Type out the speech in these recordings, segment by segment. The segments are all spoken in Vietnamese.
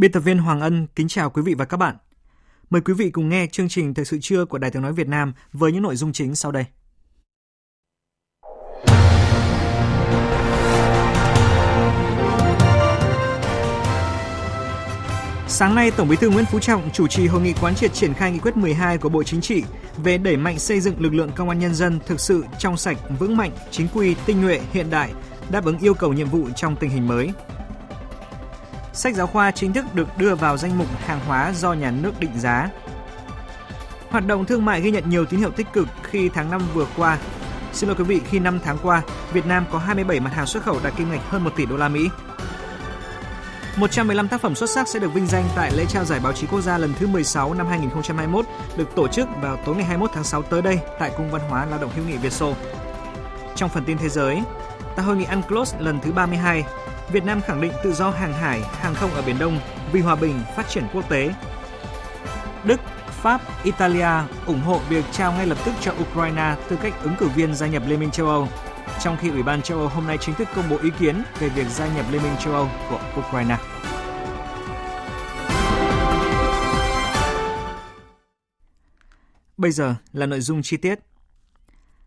Biên tập viên Hoàng Ân kính chào quý vị và các bạn. Mời quý vị cùng nghe chương trình Thời sự trưa của Đài tiếng nói Việt Nam với những nội dung chính sau đây. Sáng nay, Tổng Bí thư Nguyễn Phú Trọng chủ trì hội nghị quán triệt triển khai nghị quyết 12 của Bộ Chính trị về đẩy mạnh xây dựng lực lượng công an nhân dân thực sự trong sạch, vững mạnh, chính quy, tinh nhuệ, hiện đại, đáp ứng yêu cầu nhiệm vụ trong tình hình mới. Sách giáo khoa chính thức được đưa vào danh mục hàng hóa do nhà nước định giá. Hoạt động thương mại ghi nhận nhiều tín hiệu tích cực khi tháng 5 vừa qua. Xin lỗi quý vị, khi 5 tháng qua, Việt Nam có 27 mặt hàng xuất khẩu đạt kim ngạch hơn 1 tỷ đô la Mỹ. 115 tác phẩm xuất sắc sẽ được vinh danh tại lễ trao giải báo chí quốc gia lần thứ 16 năm 2021 được tổ chức vào tối ngày 21 tháng 6 tới đây tại Cung văn hóa lao động hữu nghị Việt Xô. Trong phần tin thế giới, tại hội nghị UNCLOS lần thứ 32, Việt Nam khẳng định tự do hàng hải, hàng không ở Biển Đông vì hòa bình, phát triển quốc tế. Đức, Pháp, Italia ủng hộ việc trao ngay lập tức cho Ukraine tư cách ứng cử viên gia nhập Liên minh châu Âu, trong khi Ủy ban châu Âu hôm nay chính thức công bố ý kiến về việc gia nhập Liên minh châu Âu của Ukraine. Bây giờ là nội dung chi tiết.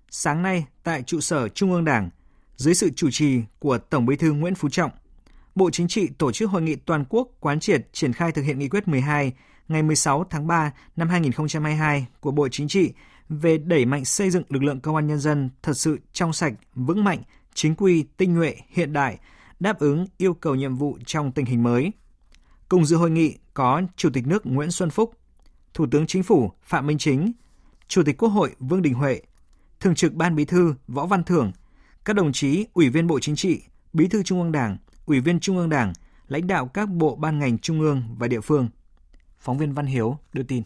Sáng nay, tại trụ sở Trung ương Đảng, dưới sự chủ trì của Tổng Bí thư Nguyễn Phú Trọng, Bộ Chính trị tổ chức hội nghị toàn quốc quán triệt triển khai thực hiện nghị quyết 12 ngày 16 tháng 3 năm 2022 của Bộ Chính trị về đẩy mạnh xây dựng lực lượng công an nhân dân thật sự trong sạch, vững mạnh, chính quy, tinh nhuệ, hiện đại, đáp ứng yêu cầu nhiệm vụ trong tình hình mới. Cùng dự hội nghị có Chủ tịch nước Nguyễn Xuân Phúc, Thủ tướng Chính phủ Phạm Minh Chính, Chủ tịch Quốc hội Vương Đình Huệ, Thường trực Ban Bí thư Võ Văn Thưởng, các đồng chí Ủy viên Bộ Chính trị, Bí thư Trung ương Đảng, Ủy viên Trung ương Đảng, lãnh đạo các bộ ban ngành trung ương và địa phương. Phóng viên Văn Hiếu đưa tin.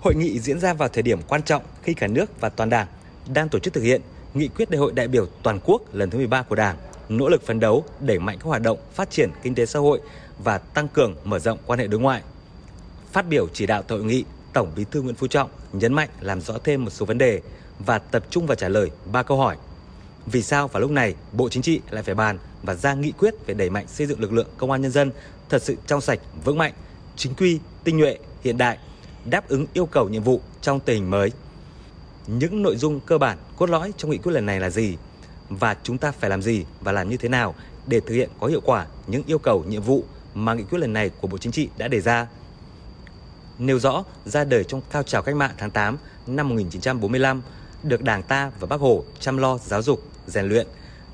Hội nghị diễn ra vào thời điểm quan trọng khi cả nước và toàn Đảng đang tổ chức thực hiện nghị quyết đại hội đại biểu toàn quốc lần thứ 13 của Đảng, nỗ lực phấn đấu đẩy mạnh các hoạt động phát triển kinh tế xã hội và tăng cường mở rộng quan hệ đối ngoại. Phát biểu chỉ đạo tại hội nghị, Tổng Bí thư Nguyễn Phú Trọng nhấn mạnh làm rõ thêm một số vấn đề và tập trung vào trả lời ba câu hỏi. Vì sao vào lúc này Bộ Chính trị lại phải bàn và ra nghị quyết về đẩy mạnh xây dựng lực lượng công an nhân dân thật sự trong sạch, vững mạnh, chính quy, tinh nhuệ, hiện đại, đáp ứng yêu cầu nhiệm vụ trong tình hình mới. Những nội dung cơ bản cốt lõi trong nghị quyết lần này là gì và chúng ta phải làm gì và làm như thế nào để thực hiện có hiệu quả những yêu cầu nhiệm vụ mà nghị quyết lần này của Bộ Chính trị đã đề ra. Nêu rõ ra đời trong cao trào cách mạng tháng 8 năm 1945 được Đảng ta và Bác Hồ chăm lo giáo dục, rèn luyện,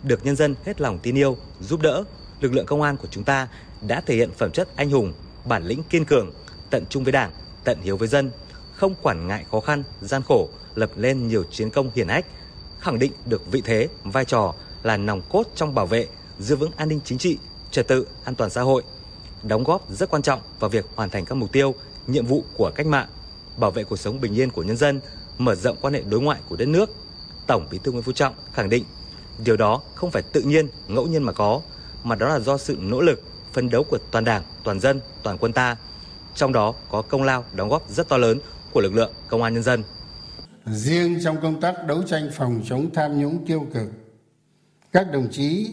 được nhân dân hết lòng tin yêu, giúp đỡ, lực lượng công an của chúng ta đã thể hiện phẩm chất anh hùng, bản lĩnh kiên cường, tận trung với Đảng, tận hiếu với dân, không quản ngại khó khăn, gian khổ, lập lên nhiều chiến công hiển hách, khẳng định được vị thế, vai trò là nòng cốt trong bảo vệ, giữ vững an ninh chính trị, trật tự, an toàn xã hội, đóng góp rất quan trọng vào việc hoàn thành các mục tiêu, nhiệm vụ của cách mạng, bảo vệ cuộc sống bình yên của nhân dân, mở rộng quan hệ đối ngoại của đất nước. Tổng Bí thư Nguyễn Phú Trọng khẳng định điều đó không phải tự nhiên, ngẫu nhiên mà có, mà đó là do sự nỗ lực, phấn đấu của toàn Đảng, toàn dân, toàn quân ta. Trong đó có công lao đóng góp rất to lớn của lực lượng công an nhân dân. Riêng trong công tác đấu tranh phòng chống tham nhũng tiêu cực, các đồng chí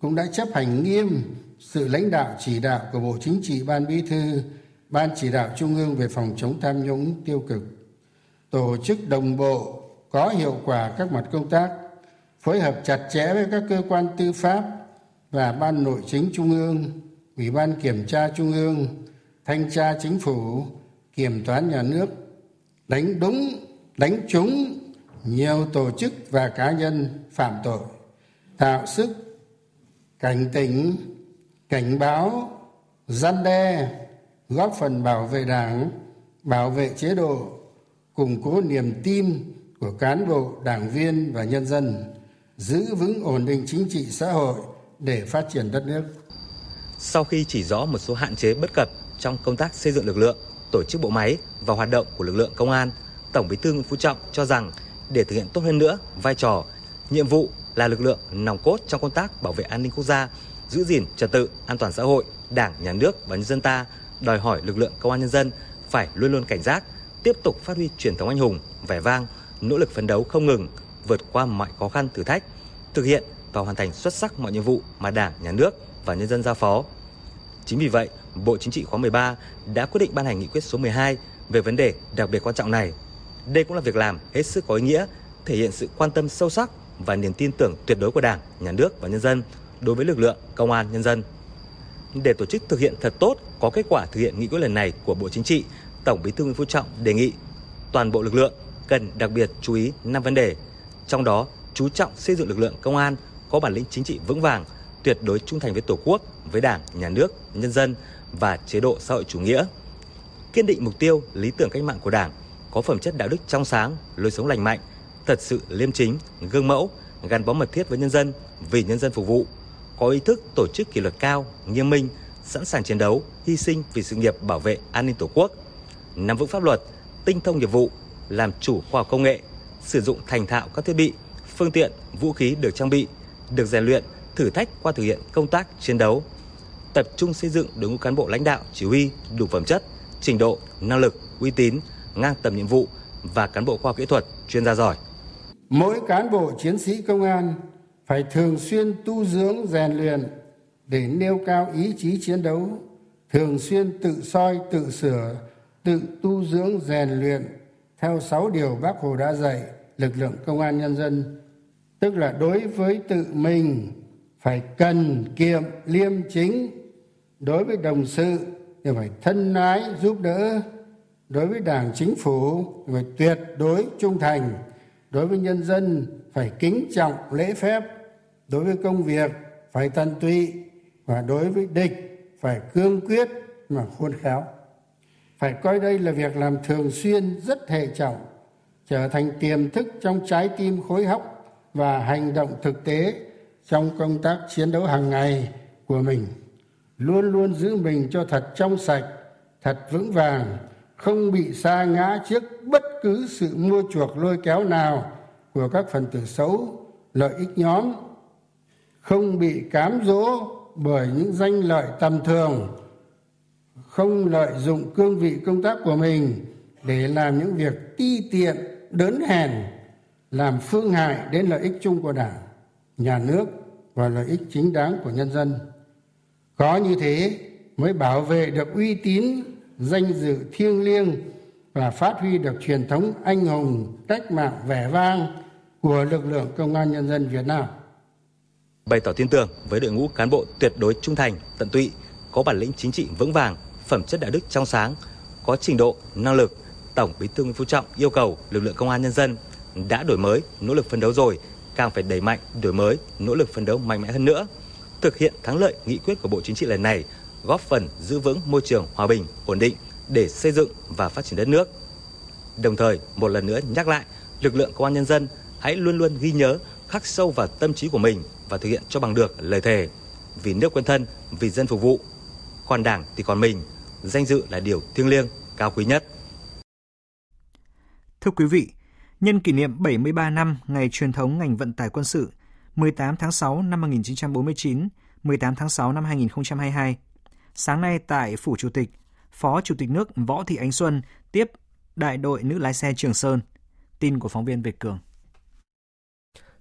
cũng đã chấp hành nghiêm sự lãnh đạo chỉ đạo của Bộ Chính trị Ban Bí thư, Ban chỉ đạo Trung ương về phòng chống tham nhũng tiêu cực tổ chức đồng bộ có hiệu quả các mặt công tác phối hợp chặt chẽ với các cơ quan tư pháp và ban nội chính trung ương, ủy ban kiểm tra trung ương, thanh tra chính phủ, kiểm toán nhà nước, đánh đúng, đánh trúng nhiều tổ chức và cá nhân phạm tội, tạo sức cảnh tỉnh, cảnh báo, gian đe, góp phần bảo vệ đảng, bảo vệ chế độ, củng cố niềm tin của cán bộ, đảng viên và nhân dân giữ vững ổn định chính trị xã hội để phát triển đất nước. Sau khi chỉ rõ một số hạn chế bất cập trong công tác xây dựng lực lượng, tổ chức bộ máy và hoạt động của lực lượng công an, tổng bí thư nguyễn phú trọng cho rằng để thực hiện tốt hơn nữa vai trò, nhiệm vụ là lực lượng nòng cốt trong công tác bảo vệ an ninh quốc gia, giữ gìn trật tự an toàn xã hội, đảng, nhà nước và nhân dân ta, đòi hỏi lực lượng công an nhân dân phải luôn luôn cảnh giác, tiếp tục phát huy truyền thống anh hùng, vẻ vang, nỗ lực phấn đấu không ngừng vượt qua mọi khó khăn thử thách thực hiện và hoàn thành xuất sắc mọi nhiệm vụ mà đảng nhà nước và nhân dân giao phó. Chính vì vậy bộ chính trị khóa 13 đã quyết định ban hành nghị quyết số 12 về vấn đề đặc biệt quan trọng này. Đây cũng là việc làm hết sức có ý nghĩa thể hiện sự quan tâm sâu sắc và niềm tin tưởng tuyệt đối của đảng nhà nước và nhân dân đối với lực lượng công an nhân dân. Để tổ chức thực hiện thật tốt, có kết quả thực hiện nghị quyết lần này của Bộ Chính trị, Tổng Bí thư Nguyễn Phú Trọng đề nghị toàn bộ lực lượng cần đặc biệt chú ý 5 vấn đề, trong đó chú trọng xây dựng lực lượng công an có bản lĩnh chính trị vững vàng, tuyệt đối trung thành với Tổ quốc, với Đảng, Nhà nước, nhân dân và chế độ xã hội chủ nghĩa. Kiên định mục tiêu, lý tưởng cách mạng của Đảng, có phẩm chất đạo đức trong sáng, lối sống lành mạnh, thật sự liêm chính, gương mẫu, gắn bó mật thiết với nhân dân, vì nhân dân phục vụ, có ý thức tổ chức kỷ luật cao, nghiêm minh, sẵn sàng chiến đấu, hy sinh vì sự nghiệp bảo vệ an ninh Tổ quốc, nắm vững pháp luật, tinh thông nghiệp vụ, làm chủ khoa học công nghệ, sử dụng thành thạo các thiết bị, phương tiện, vũ khí được trang bị, được rèn luyện, thử thách qua thực hiện công tác chiến đấu. Tập trung xây dựng đội ngũ cán bộ lãnh đạo, chỉ huy đủ phẩm chất, trình độ, năng lực, uy tín, ngang tầm nhiệm vụ và cán bộ khoa kỹ thuật, chuyên gia giỏi. Mỗi cán bộ chiến sĩ công an phải thường xuyên tu dưỡng rèn luyện để nêu cao ý chí chiến đấu thường xuyên tự soi tự sửa tự tu dưỡng rèn luyện theo sáu điều bác hồ đã dạy, lực lượng công an nhân dân, tức là đối với tự mình, phải cần kiệm liêm chính. Đối với đồng sự thì phải thân ái giúp đỡ. Đối với đảng chính phủ thì phải tuyệt đối trung thành. Đối với nhân dân phải kính trọng lễ phép. Đối với công việc phải tận tụy. Và đối với địch phải cương quyết mà khôn khéo phải coi đây là việc làm thường xuyên rất hệ trọng, trở thành tiềm thức trong trái tim khối hóc và hành động thực tế trong công tác chiến đấu hàng ngày của mình. Luôn luôn giữ mình cho thật trong sạch, thật vững vàng, không bị sa ngã trước bất cứ sự mua chuộc lôi kéo nào của các phần tử xấu, lợi ích nhóm. Không bị cám dỗ bởi những danh lợi tầm thường không lợi dụng cương vị công tác của mình để làm những việc ti tiện đớn hèn làm phương hại đến lợi ích chung của đảng nhà nước và lợi ích chính đáng của nhân dân có như thế mới bảo vệ được uy tín danh dự thiêng liêng và phát huy được truyền thống anh hùng cách mạng vẻ vang của lực lượng công an nhân dân Việt Nam. Bày tỏ tin tưởng với đội ngũ cán bộ tuyệt đối trung thành, tận tụy, có bản lĩnh chính trị vững vàng, phẩm chất đạo đức trong sáng, có trình độ, năng lực, Tổng Bí thư Nguyễn Phú Trọng yêu cầu lực lượng công an nhân dân đã đổi mới, nỗ lực phấn đấu rồi, càng phải đẩy mạnh, đổi mới, nỗ lực phấn đấu mạnh mẽ hơn nữa, thực hiện thắng lợi nghị quyết của Bộ Chính trị lần này, góp phần giữ vững môi trường hòa bình, ổn định để xây dựng và phát triển đất nước. Đồng thời, một lần nữa nhắc lại, lực lượng công an nhân dân hãy luôn luôn ghi nhớ, khắc sâu vào tâm trí của mình và thực hiện cho bằng được lời thề vì nước quên thân, vì dân phục vụ. Còn Đảng thì còn mình, danh dự là điều thiêng liêng, cao quý nhất. Thưa quý vị, nhân kỷ niệm 73 năm ngày truyền thống ngành vận tải quân sự 18 tháng 6 năm 1949, 18 tháng 6 năm 2022. Sáng nay tại Phủ Chủ tịch, Phó Chủ tịch nước Võ Thị Ánh Xuân tiếp đại đội nữ lái xe Trường Sơn. Tin của phóng viên Việt Cường.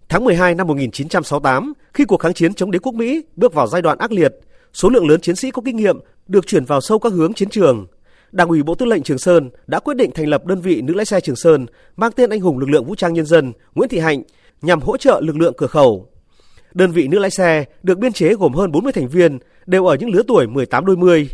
Tháng 12 năm 1968, khi cuộc kháng chiến chống đế quốc Mỹ bước vào giai đoạn ác liệt, số lượng lớn chiến sĩ có kinh nghiệm được chuyển vào sâu các hướng chiến trường. Đảng ủy Bộ Tư lệnh Trường Sơn đã quyết định thành lập đơn vị nữ lái xe Trường Sơn mang tên anh hùng lực lượng vũ trang nhân dân Nguyễn Thị Hạnh nhằm hỗ trợ lực lượng cửa khẩu. Đơn vị nữ lái xe được biên chế gồm hơn 40 thành viên, đều ở những lứa tuổi 18 đôi mươi.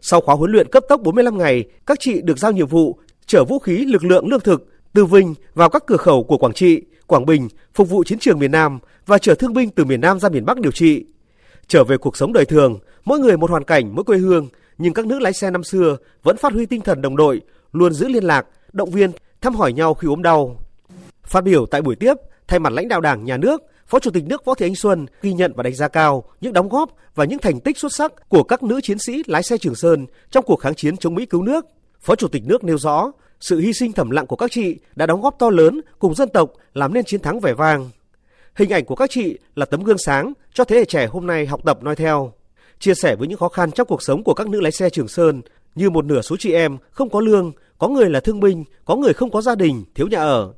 Sau khóa huấn luyện cấp tốc 45 ngày, các chị được giao nhiệm vụ chở vũ khí lực lượng lương thực từ Vinh vào các cửa khẩu của Quảng Trị, Quảng Bình phục vụ chiến trường miền Nam và chở thương binh từ miền Nam ra miền Bắc điều trị. Trở về cuộc sống đời thường, mỗi người một hoàn cảnh, mỗi quê hương, nhưng các nữ lái xe năm xưa vẫn phát huy tinh thần đồng đội, luôn giữ liên lạc, động viên, thăm hỏi nhau khi ốm đau. Phát biểu tại buổi tiếp, thay mặt lãnh đạo Đảng, Nhà nước, Phó Chủ tịch nước Võ Thị Ánh Xuân ghi nhận và đánh giá cao những đóng góp và những thành tích xuất sắc của các nữ chiến sĩ lái xe Trường Sơn trong cuộc kháng chiến chống Mỹ cứu nước. Phó Chủ tịch nước nêu rõ, sự hy sinh thầm lặng của các chị đã đóng góp to lớn cùng dân tộc làm nên chiến thắng vẻ vang. Hình ảnh của các chị là tấm gương sáng cho thế hệ trẻ hôm nay học tập noi theo. Chia sẻ với những khó khăn trong cuộc sống của các nữ lái xe Trường Sơn, như một nửa số chị em không có lương, có người là thương binh, có người không có gia đình, thiếu nhà ở.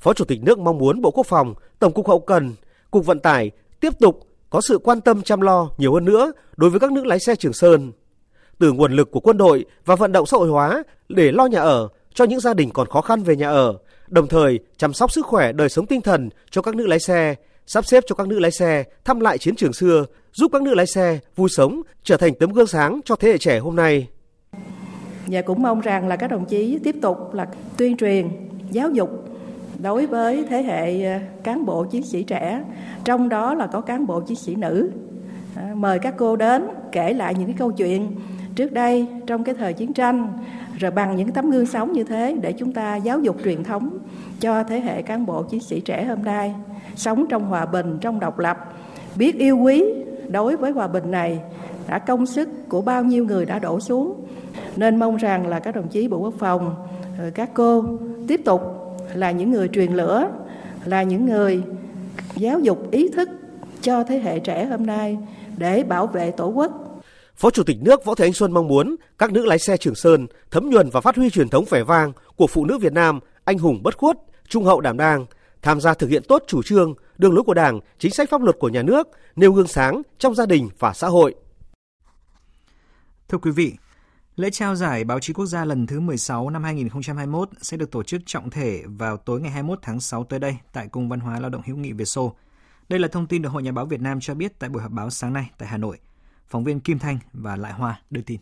Phó Chủ tịch nước mong muốn Bộ Quốc phòng, Tổng cục Hậu cần, Cục Vận tải tiếp tục có sự quan tâm chăm lo nhiều hơn nữa đối với các nữ lái xe Trường Sơn. Từ nguồn lực của quân đội và vận động xã hội hóa để lo nhà ở cho những gia đình còn khó khăn về nhà ở, đồng thời chăm sóc sức khỏe đời sống tinh thần cho các nữ lái xe, sắp xếp cho các nữ lái xe thăm lại chiến trường xưa, giúp các nữ lái xe vui sống, trở thành tấm gương sáng cho thế hệ trẻ hôm nay. Và cũng mong rằng là các đồng chí tiếp tục là tuyên truyền, giáo dục đối với thế hệ ờ, cán bộ chiến sĩ trẻ, trong đó là có cán bộ chiến sĩ nữ. Ờ, mời các cô đến kể lại những cái câu chuyện trước đây trong cái thời chiến tranh rồi bằng những tấm gương sống như thế để chúng ta giáo dục truyền thống cho thế hệ cán bộ chiến sĩ trẻ hôm nay sống trong hòa bình trong độc lập. Biết yêu quý đối với hòa bình này đã công sức của bao nhiêu người đã đổ xuống. Nên mong rằng là các đồng chí bộ quốc phòng ừ, các cô tiếp tục là những người truyền lửa là những người giáo dục ý thức cho thế hệ trẻ hôm nay để bảo vệ tổ quốc. Phó Chủ tịch nước Võ Thị anh Xuân mong muốn các nữ lái xe Trường Sơn thấm nhuần và phát huy truyền thống vẻ vang của phụ nữ Việt Nam anh hùng bất khuất, trung hậu đảm đang, tham gia thực hiện tốt chủ trương, đường lối của Đảng, chính sách pháp luật của nhà nước, nêu gương sáng trong gia đình và xã hội. Thưa quý vị, lễ trao giải báo chí quốc gia lần thứ 16 năm 2021 sẽ được tổ chức trọng thể vào tối ngày 21 tháng 6 tới đây tại Cung Văn hóa Lao động hữu nghị Việt Xô. Đây là thông tin được Hội Nhà báo Việt Nam cho biết tại buổi họp báo sáng nay tại Hà Nội. Phóng viên Kim Thanh và Lại Hoa đưa tin.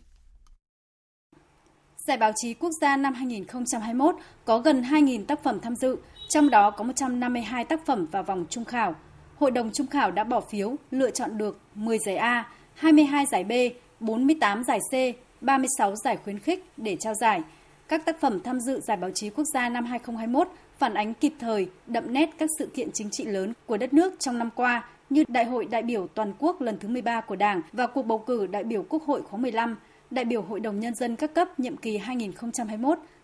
Giải báo chí quốc gia năm 2021 có gần 2.000 tác phẩm tham dự, trong đó có 152 tác phẩm vào vòng trung khảo. Hội đồng trung khảo đã bỏ phiếu lựa chọn được 10 giải A, 22 giải B, 48 giải C, 36 giải khuyến khích để trao giải. Các tác phẩm tham dự Giải báo chí quốc gia năm 2021 phản ánh kịp thời, đậm nét các sự kiện chính trị lớn của đất nước trong năm qua như Đại hội đại biểu toàn quốc lần thứ 13 của Đảng và cuộc bầu cử đại biểu Quốc hội khóa 15, đại biểu Hội đồng Nhân dân các cấp nhiệm kỳ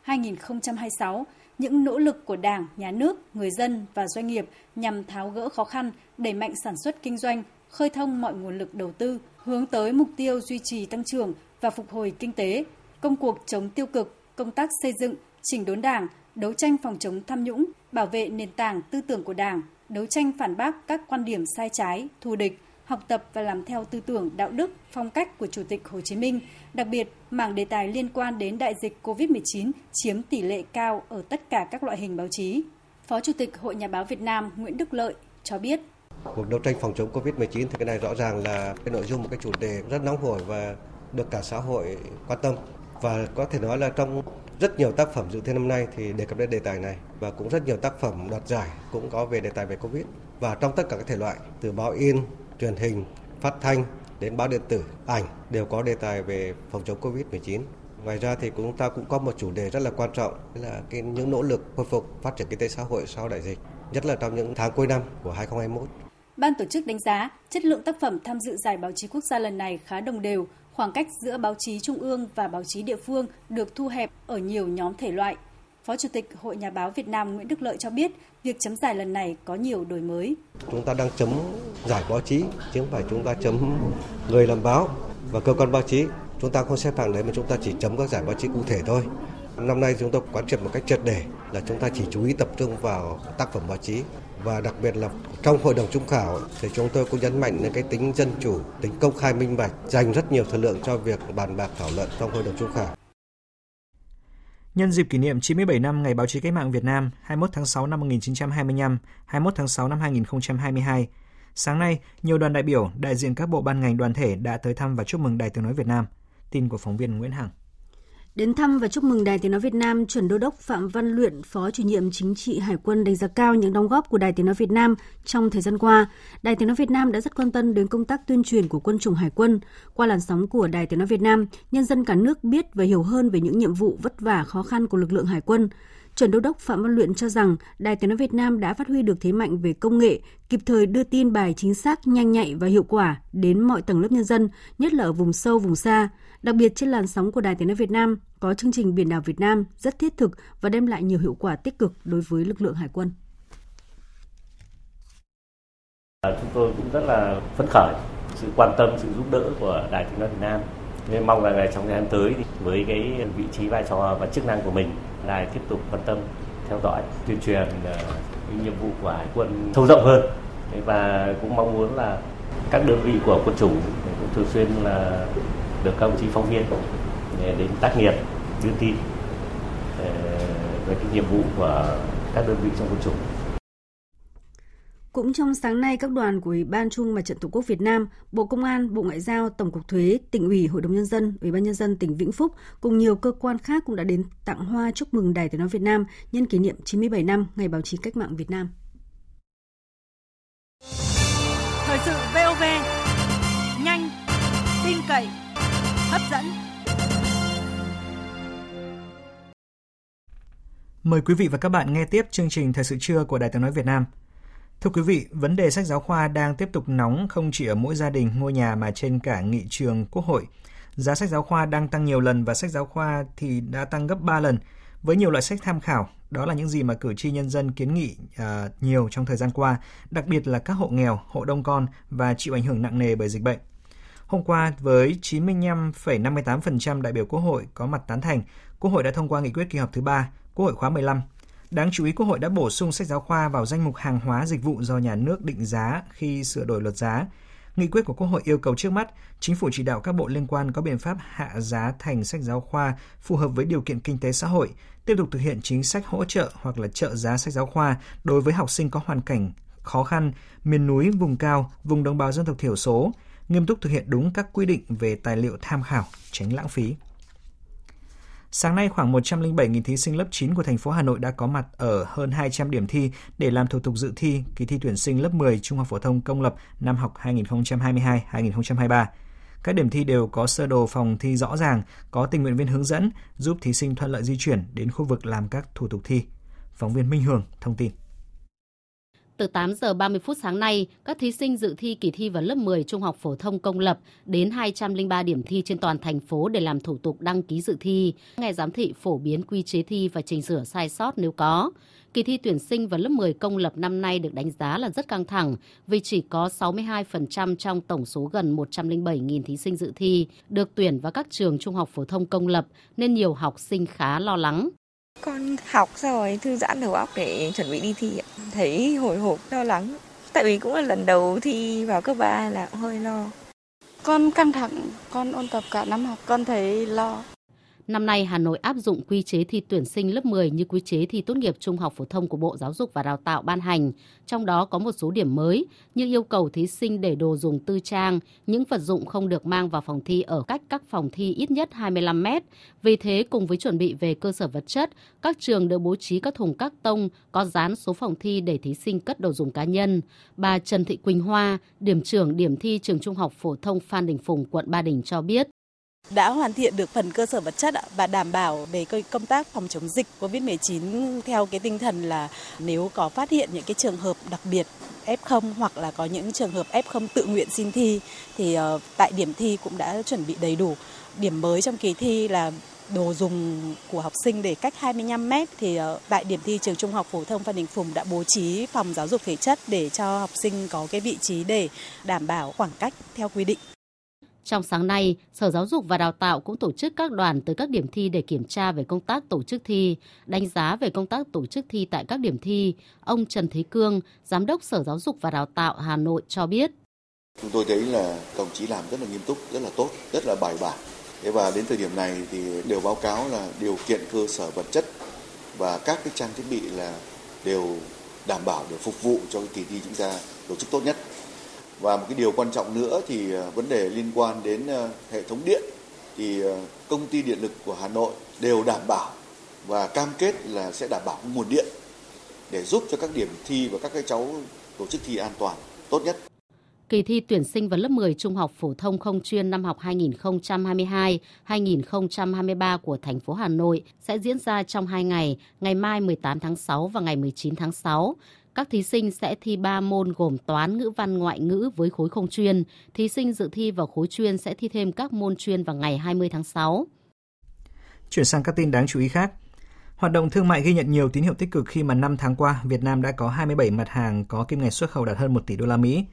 2021-2026, những nỗ lực của Đảng, Nhà nước, người dân và doanh nghiệp nhằm tháo gỡ khó khăn, đẩy mạnh sản xuất kinh doanh, khơi thông mọi nguồn lực đầu tư, hướng tới mục tiêu duy trì tăng trưởng và phục hồi kinh tế, công cuộc chống tiêu cực, công tác xây dựng, chỉnh đốn Đảng, đấu tranh phòng chống tham nhũng, bảo vệ nền tảng tư tưởng của Đảng, đấu tranh phản bác các quan điểm sai trái, thù địch, học tập và làm theo tư tưởng đạo đức, phong cách của Chủ tịch Hồ Chí Minh, đặc biệt mảng đề tài liên quan đến đại dịch COVID-19 chiếm tỷ lệ cao ở tất cả các loại hình báo chí. Phó Chủ tịch Hội Nhà báo Việt Nam Nguyễn Đức Lợi cho biết. Cuộc đấu tranh phòng chống Covid-19 thì cái này rõ ràng là cái nội dung một cái chủ đề rất nóng hổi và được cả xã hội quan tâm và có thể nói là trong rất nhiều tác phẩm dự thi năm nay thì đề cập đến đề tài này và cũng rất nhiều tác phẩm đoạt giải cũng có về đề tài về Covid và trong tất cả các thể loại từ báo in, truyền hình, phát thanh đến báo điện tử, ảnh đều có đề tài về phòng chống Covid-19. Ngoài ra thì chúng ta cũng có một chủ đề rất là quan trọng là cái những nỗ lực khôi phục phát triển kinh tế xã hội sau đại dịch, nhất là trong những tháng cuối năm của 2021. Ban tổ chức đánh giá chất lượng tác phẩm tham dự giải báo chí quốc gia lần này khá đồng đều, khoảng cách giữa báo chí trung ương và báo chí địa phương được thu hẹp ở nhiều nhóm thể loại. Phó Chủ tịch Hội Nhà báo Việt Nam Nguyễn Đức Lợi cho biết, việc chấm giải lần này có nhiều đổi mới. Chúng ta đang chấm giải báo chí, chứ không phải chúng ta chấm người làm báo và cơ quan báo chí. Chúng ta không xếp hạng đấy mà chúng ta chỉ chấm các giải báo chí cụ thể thôi. Năm nay chúng tôi quán triệt một cách triệt để là chúng ta chỉ chú ý tập trung vào tác phẩm báo chí và đặc biệt là trong hội đồng trung khảo thì chúng tôi cũng nhấn mạnh đến cái tính dân chủ, tính công khai minh bạch, dành rất nhiều thời lượng cho việc bàn bạc thảo luận trong hội đồng trung khảo. Nhân dịp kỷ niệm 97 năm Ngày Báo chí Cách mạng Việt Nam 21 tháng 6 năm 1925, 21 tháng 6 năm 2022, sáng nay, nhiều đoàn đại biểu, đại diện các bộ ban ngành đoàn thể đã tới thăm và chúc mừng Đài Tiếng Nói Việt Nam. Tin của phóng viên Nguyễn Hằng. Đến thăm và chúc mừng Đài Tiếng Nói Việt Nam, chuẩn đô đốc Phạm Văn Luyện, Phó chủ nhiệm chính trị Hải quân đánh giá cao những đóng góp của Đài Tiếng Nói Việt Nam trong thời gian qua. Đài Tiếng Nói Việt Nam đã rất quan tâm đến công tác tuyên truyền của quân chủng Hải quân. Qua làn sóng của Đài Tiếng Nói Việt Nam, nhân dân cả nước biết và hiểu hơn về những nhiệm vụ vất vả khó khăn của lực lượng Hải quân. Chuẩn đô đốc Phạm Văn Luyện cho rằng Đài Tiếng nói Việt Nam đã phát huy được thế mạnh về công nghệ, kịp thời đưa tin bài chính xác, nhanh nhạy và hiệu quả đến mọi tầng lớp nhân dân, nhất là ở vùng sâu, vùng xa. Đặc biệt trên làn sóng của Đài Tiếng nói Việt Nam có chương trình Biển đảo Việt Nam rất thiết thực và đem lại nhiều hiệu quả tích cực đối với lực lượng hải quân. À, chúng tôi cũng rất là phấn khởi sự quan tâm, sự giúp đỡ của Đài Tiếng nói Việt Nam. Nên mong rằng là trong thời gian tới thì với cái vị trí vai trò và chức năng của mình đài tiếp tục quan tâm theo dõi tuyên truyền ờ, cái nhiệm vụ của hải quân sâu rộng hơn và cũng mong muốn là các đơn vị của quân chủng cũng thường xuyên là được các đồng chí phóng viên đến tác nghiệp đưa tin ờ, về cái nhiệm vụ của các đơn vị trong quân chủng cũng trong sáng nay, các đoàn của Ủy ban Trung Mặt trận Tổ quốc Việt Nam, Bộ Công an, Bộ Ngoại giao, Tổng cục Thuế, Tỉnh ủy, Hội đồng nhân dân, Ủy ban nhân dân tỉnh Vĩnh Phúc cùng nhiều cơ quan khác cũng đã đến tặng hoa chúc mừng Đài Tiếng nói Việt Nam nhân kỷ niệm 97 năm Ngày báo chí cách mạng Việt Nam. Thời sự VOV, nhanh, tin cậy, hấp dẫn. Mời quý vị và các bạn nghe tiếp chương trình Thời sự trưa của Đài Tiếng nói Việt Nam. Thưa quý vị, vấn đề sách giáo khoa đang tiếp tục nóng không chỉ ở mỗi gia đình, ngôi nhà mà trên cả nghị trường Quốc hội. Giá sách giáo khoa đang tăng nhiều lần và sách giáo khoa thì đã tăng gấp 3 lần. Với nhiều loại sách tham khảo, đó là những gì mà cử tri nhân dân kiến nghị uh, nhiều trong thời gian qua, đặc biệt là các hộ nghèo, hộ đông con và chịu ảnh hưởng nặng nề bởi dịch bệnh. Hôm qua, với 95,58% đại biểu Quốc hội có mặt tán thành, Quốc hội đã thông qua nghị quyết kỳ họp thứ 3, Quốc hội khóa 15 Đáng chú ý, Quốc hội đã bổ sung sách giáo khoa vào danh mục hàng hóa dịch vụ do nhà nước định giá khi sửa đổi luật giá. Nghị quyết của Quốc hội yêu cầu trước mắt, chính phủ chỉ đạo các bộ liên quan có biện pháp hạ giá thành sách giáo khoa phù hợp với điều kiện kinh tế xã hội, tiếp tục thực hiện chính sách hỗ trợ hoặc là trợ giá sách giáo khoa đối với học sinh có hoàn cảnh khó khăn, miền núi, vùng cao, vùng đồng bào dân tộc thiểu số, nghiêm túc thực hiện đúng các quy định về tài liệu tham khảo, tránh lãng phí. Sáng nay, khoảng 107.000 thí sinh lớp 9 của thành phố Hà Nội đã có mặt ở hơn 200 điểm thi để làm thủ tục dự thi kỳ thi tuyển sinh lớp 10 Trung học phổ thông công lập năm học 2022-2023. Các điểm thi đều có sơ đồ phòng thi rõ ràng, có tình nguyện viên hướng dẫn, giúp thí sinh thuận lợi di chuyển đến khu vực làm các thủ tục thi. Phóng viên Minh Hường thông tin. Từ 8 giờ 30 phút sáng nay, các thí sinh dự thi kỳ thi vào lớp 10 trung học phổ thông công lập đến 203 điểm thi trên toàn thành phố để làm thủ tục đăng ký dự thi, nghe giám thị phổ biến quy chế thi và chỉnh sửa sai sót nếu có. Kỳ thi tuyển sinh vào lớp 10 công lập năm nay được đánh giá là rất căng thẳng vì chỉ có 62% trong tổng số gần 107.000 thí sinh dự thi được tuyển vào các trường trung học phổ thông công lập nên nhiều học sinh khá lo lắng. Con học rồi thư giãn đầu óc để chuẩn bị đi thi Thấy hồi hộp lo lắng. Tại vì cũng là lần đầu thi vào cấp 3 là hơi lo. Con căng thẳng, con ôn tập cả năm học, con thấy lo. Năm nay, Hà Nội áp dụng quy chế thi tuyển sinh lớp 10 như quy chế thi tốt nghiệp trung học phổ thông của Bộ Giáo dục và Đào tạo ban hành. Trong đó có một số điểm mới như yêu cầu thí sinh để đồ dùng tư trang, những vật dụng không được mang vào phòng thi ở cách các phòng thi ít nhất 25 mét. Vì thế, cùng với chuẩn bị về cơ sở vật chất, các trường đều bố trí các thùng các tông có dán số phòng thi để thí sinh cất đồ dùng cá nhân. Bà Trần Thị Quỳnh Hoa, điểm trưởng điểm thi trường trung học phổ thông Phan Đình Phùng, quận Ba Đình cho biết đã hoàn thiện được phần cơ sở vật chất và đảm bảo về công tác phòng chống dịch COVID-19 theo cái tinh thần là nếu có phát hiện những cái trường hợp đặc biệt F0 hoặc là có những trường hợp F0 tự nguyện xin thi thì ờ, tại điểm thi cũng đã chuẩn bị đầy đủ. Điểm mới trong kỳ thi là đồ dùng của học sinh để cách 25 mét thì ờ, tại điểm thi trường trung học phổ thông Phan Đình Phùng đã bố trí phòng giáo dục thể chất để cho học sinh có cái vị trí để đảm bảo khoảng cách theo quy định. Trong sáng nay, Sở Giáo dục và Đào tạo cũng tổ chức các đoàn tới các điểm thi để kiểm tra về công tác tổ chức thi, đánh giá về công tác tổ chức thi tại các điểm thi. Ông Trần Thế Cương, Giám đốc Sở Giáo dục và Đào tạo Hà Nội cho biết. Chúng tôi thấy là công chí làm rất là nghiêm túc, rất là tốt, rất là bài bản. Thế và đến thời điểm này thì đều báo cáo là điều kiện cơ sở vật chất và các cái trang thiết bị là đều đảm bảo để phục vụ cho cái kỳ thi chúng ta tổ chức tốt nhất. Và một cái điều quan trọng nữa thì à, vấn đề liên quan đến à, hệ thống điện thì à, công ty điện lực của Hà Nội đều đảm bảo và cam kết là sẽ đảm bảo nguồn điện để giúp cho các điểm thi và các cái cháu tổ chức thi an toàn tốt nhất. Kỳ thi tuyển sinh vào lớp 10 trung học phổ thông không chuyên năm học 2022-2023 của thành phố Hà Nội sẽ diễn ra trong 2 ngày, ngày mai 18 tháng 6 và ngày 19 tháng 6. Các thí sinh sẽ thi 3 môn gồm toán, ngữ văn, ngoại ngữ với khối không chuyên. Thí sinh dự thi vào khối chuyên sẽ thi thêm các môn chuyên vào ngày 20 tháng 6. Chuyển sang các tin đáng chú ý khác. Hoạt động thương mại ghi nhận nhiều tín hiệu tích cực khi mà 5 tháng qua, Việt Nam đã có 27 mặt hàng có kim ngạch xuất khẩu đạt hơn 1 tỷ đô la Mỹ.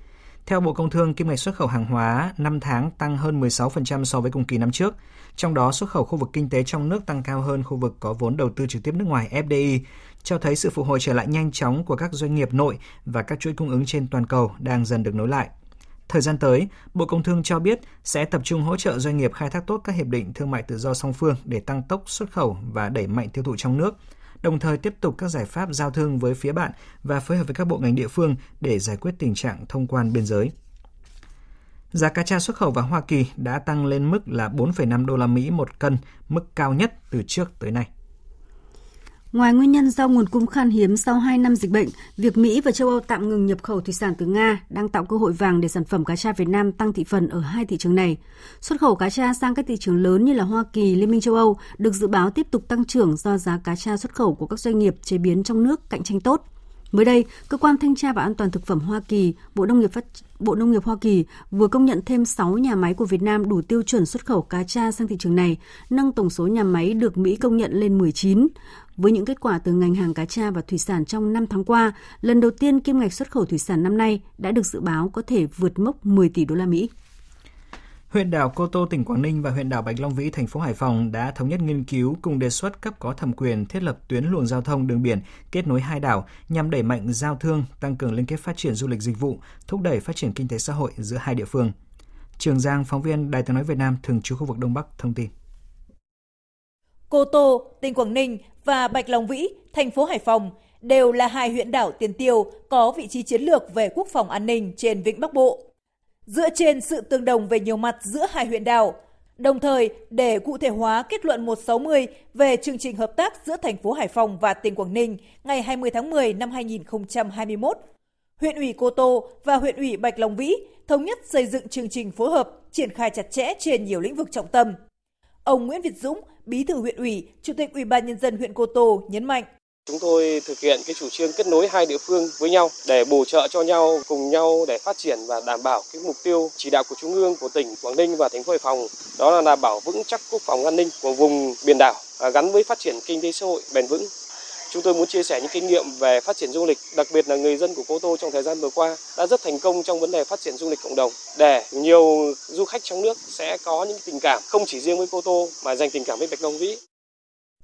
Theo Bộ Công Thương, kim ngạch xuất khẩu hàng hóa 5 tháng tăng hơn 16% so với cùng kỳ năm trước. Trong đó, xuất khẩu khu vực kinh tế trong nước tăng cao hơn khu vực có vốn đầu tư trực tiếp nước ngoài FDI, cho thấy sự phục hồi trở lại nhanh chóng của các doanh nghiệp nội và các chuỗi cung ứng trên toàn cầu đang dần được nối lại. Thời gian tới, Bộ Công Thương cho biết sẽ tập trung hỗ trợ doanh nghiệp khai thác tốt các hiệp định thương mại tự do song phương để tăng tốc xuất khẩu và đẩy mạnh tiêu thụ trong nước, đồng thời tiếp tục các giải pháp giao thương với phía bạn và phối hợp với các bộ ngành địa phương để giải quyết tình trạng thông quan biên giới. Giá cá tra xuất khẩu vào Hoa Kỳ đã tăng lên mức là 4,5 đô la Mỹ một cân, mức cao nhất từ trước tới nay. Ngoài nguyên nhân do nguồn cung khan hiếm sau 2 năm dịch bệnh, việc Mỹ và châu Âu tạm ngừng nhập khẩu thủy sản từ Nga đang tạo cơ hội vàng để sản phẩm cá tra Việt Nam tăng thị phần ở hai thị trường này. Xuất khẩu cá tra sang các thị trường lớn như là Hoa Kỳ, Liên minh châu Âu được dự báo tiếp tục tăng trưởng do giá cá tra xuất khẩu của các doanh nghiệp chế biến trong nước cạnh tranh tốt. Mới đây, cơ quan thanh tra và an toàn thực phẩm Hoa Kỳ, Bộ Nông nghiệp Phát Bộ Nông nghiệp Hoa Kỳ vừa công nhận thêm 6 nhà máy của Việt Nam đủ tiêu chuẩn xuất khẩu cá tra sang thị trường này, nâng tổng số nhà máy được Mỹ công nhận lên 19. Với những kết quả từ ngành hàng cá tra và thủy sản trong 5 tháng qua, lần đầu tiên kim ngạch xuất khẩu thủy sản năm nay đã được dự báo có thể vượt mốc 10 tỷ đô la Mỹ. Huyện đảo Cô Tô, tỉnh Quảng Ninh và huyện đảo Bạch Long Vĩ, thành phố Hải Phòng đã thống nhất nghiên cứu cùng đề xuất cấp có thẩm quyền thiết lập tuyến luồng giao thông đường biển kết nối hai đảo nhằm đẩy mạnh giao thương, tăng cường liên kết phát triển du lịch dịch vụ, thúc đẩy phát triển kinh tế xã hội giữa hai địa phương. Trường Giang, phóng viên Đài tiếng nói Việt Nam thường trú khu vực Đông Bắc thông tin. Cô Tô, tỉnh Quảng Ninh và Bạch Long Vĩ, thành phố Hải Phòng đều là hai huyện đảo tiền tiêu có vị trí chiến lược về quốc phòng an ninh trên vịnh Bắc Bộ. Dựa trên sự tương đồng về nhiều mặt giữa hai huyện đảo, đồng thời để cụ thể hóa kết luận 160 về chương trình hợp tác giữa thành phố Hải Phòng và tỉnh Quảng Ninh ngày 20 tháng 10 năm 2021, huyện ủy Cô Tô và huyện ủy Bạch Long Vĩ thống nhất xây dựng chương trình phối hợp triển khai chặt chẽ trên nhiều lĩnh vực trọng tâm. Ông Nguyễn Việt Dũng, Bí thư huyện ủy, Chủ tịch Ủy ban nhân dân huyện Cô Tô nhấn mạnh Chúng tôi thực hiện cái chủ trương kết nối hai địa phương với nhau để bổ trợ cho nhau, cùng nhau để phát triển và đảm bảo cái mục tiêu chỉ đạo của Trung ương, của tỉnh Quảng Ninh và thành phố Hải Phòng. Đó là đảm bảo vững chắc quốc phòng an ninh của vùng biển đảo à, gắn với phát triển kinh tế xã hội bền vững. Chúng tôi muốn chia sẻ những kinh nghiệm về phát triển du lịch, đặc biệt là người dân của Cô Tô trong thời gian vừa qua đã rất thành công trong vấn đề phát triển du lịch cộng đồng để nhiều du khách trong nước sẽ có những tình cảm không chỉ riêng với Cô Tô mà dành tình cảm với Bạch Long Vĩ.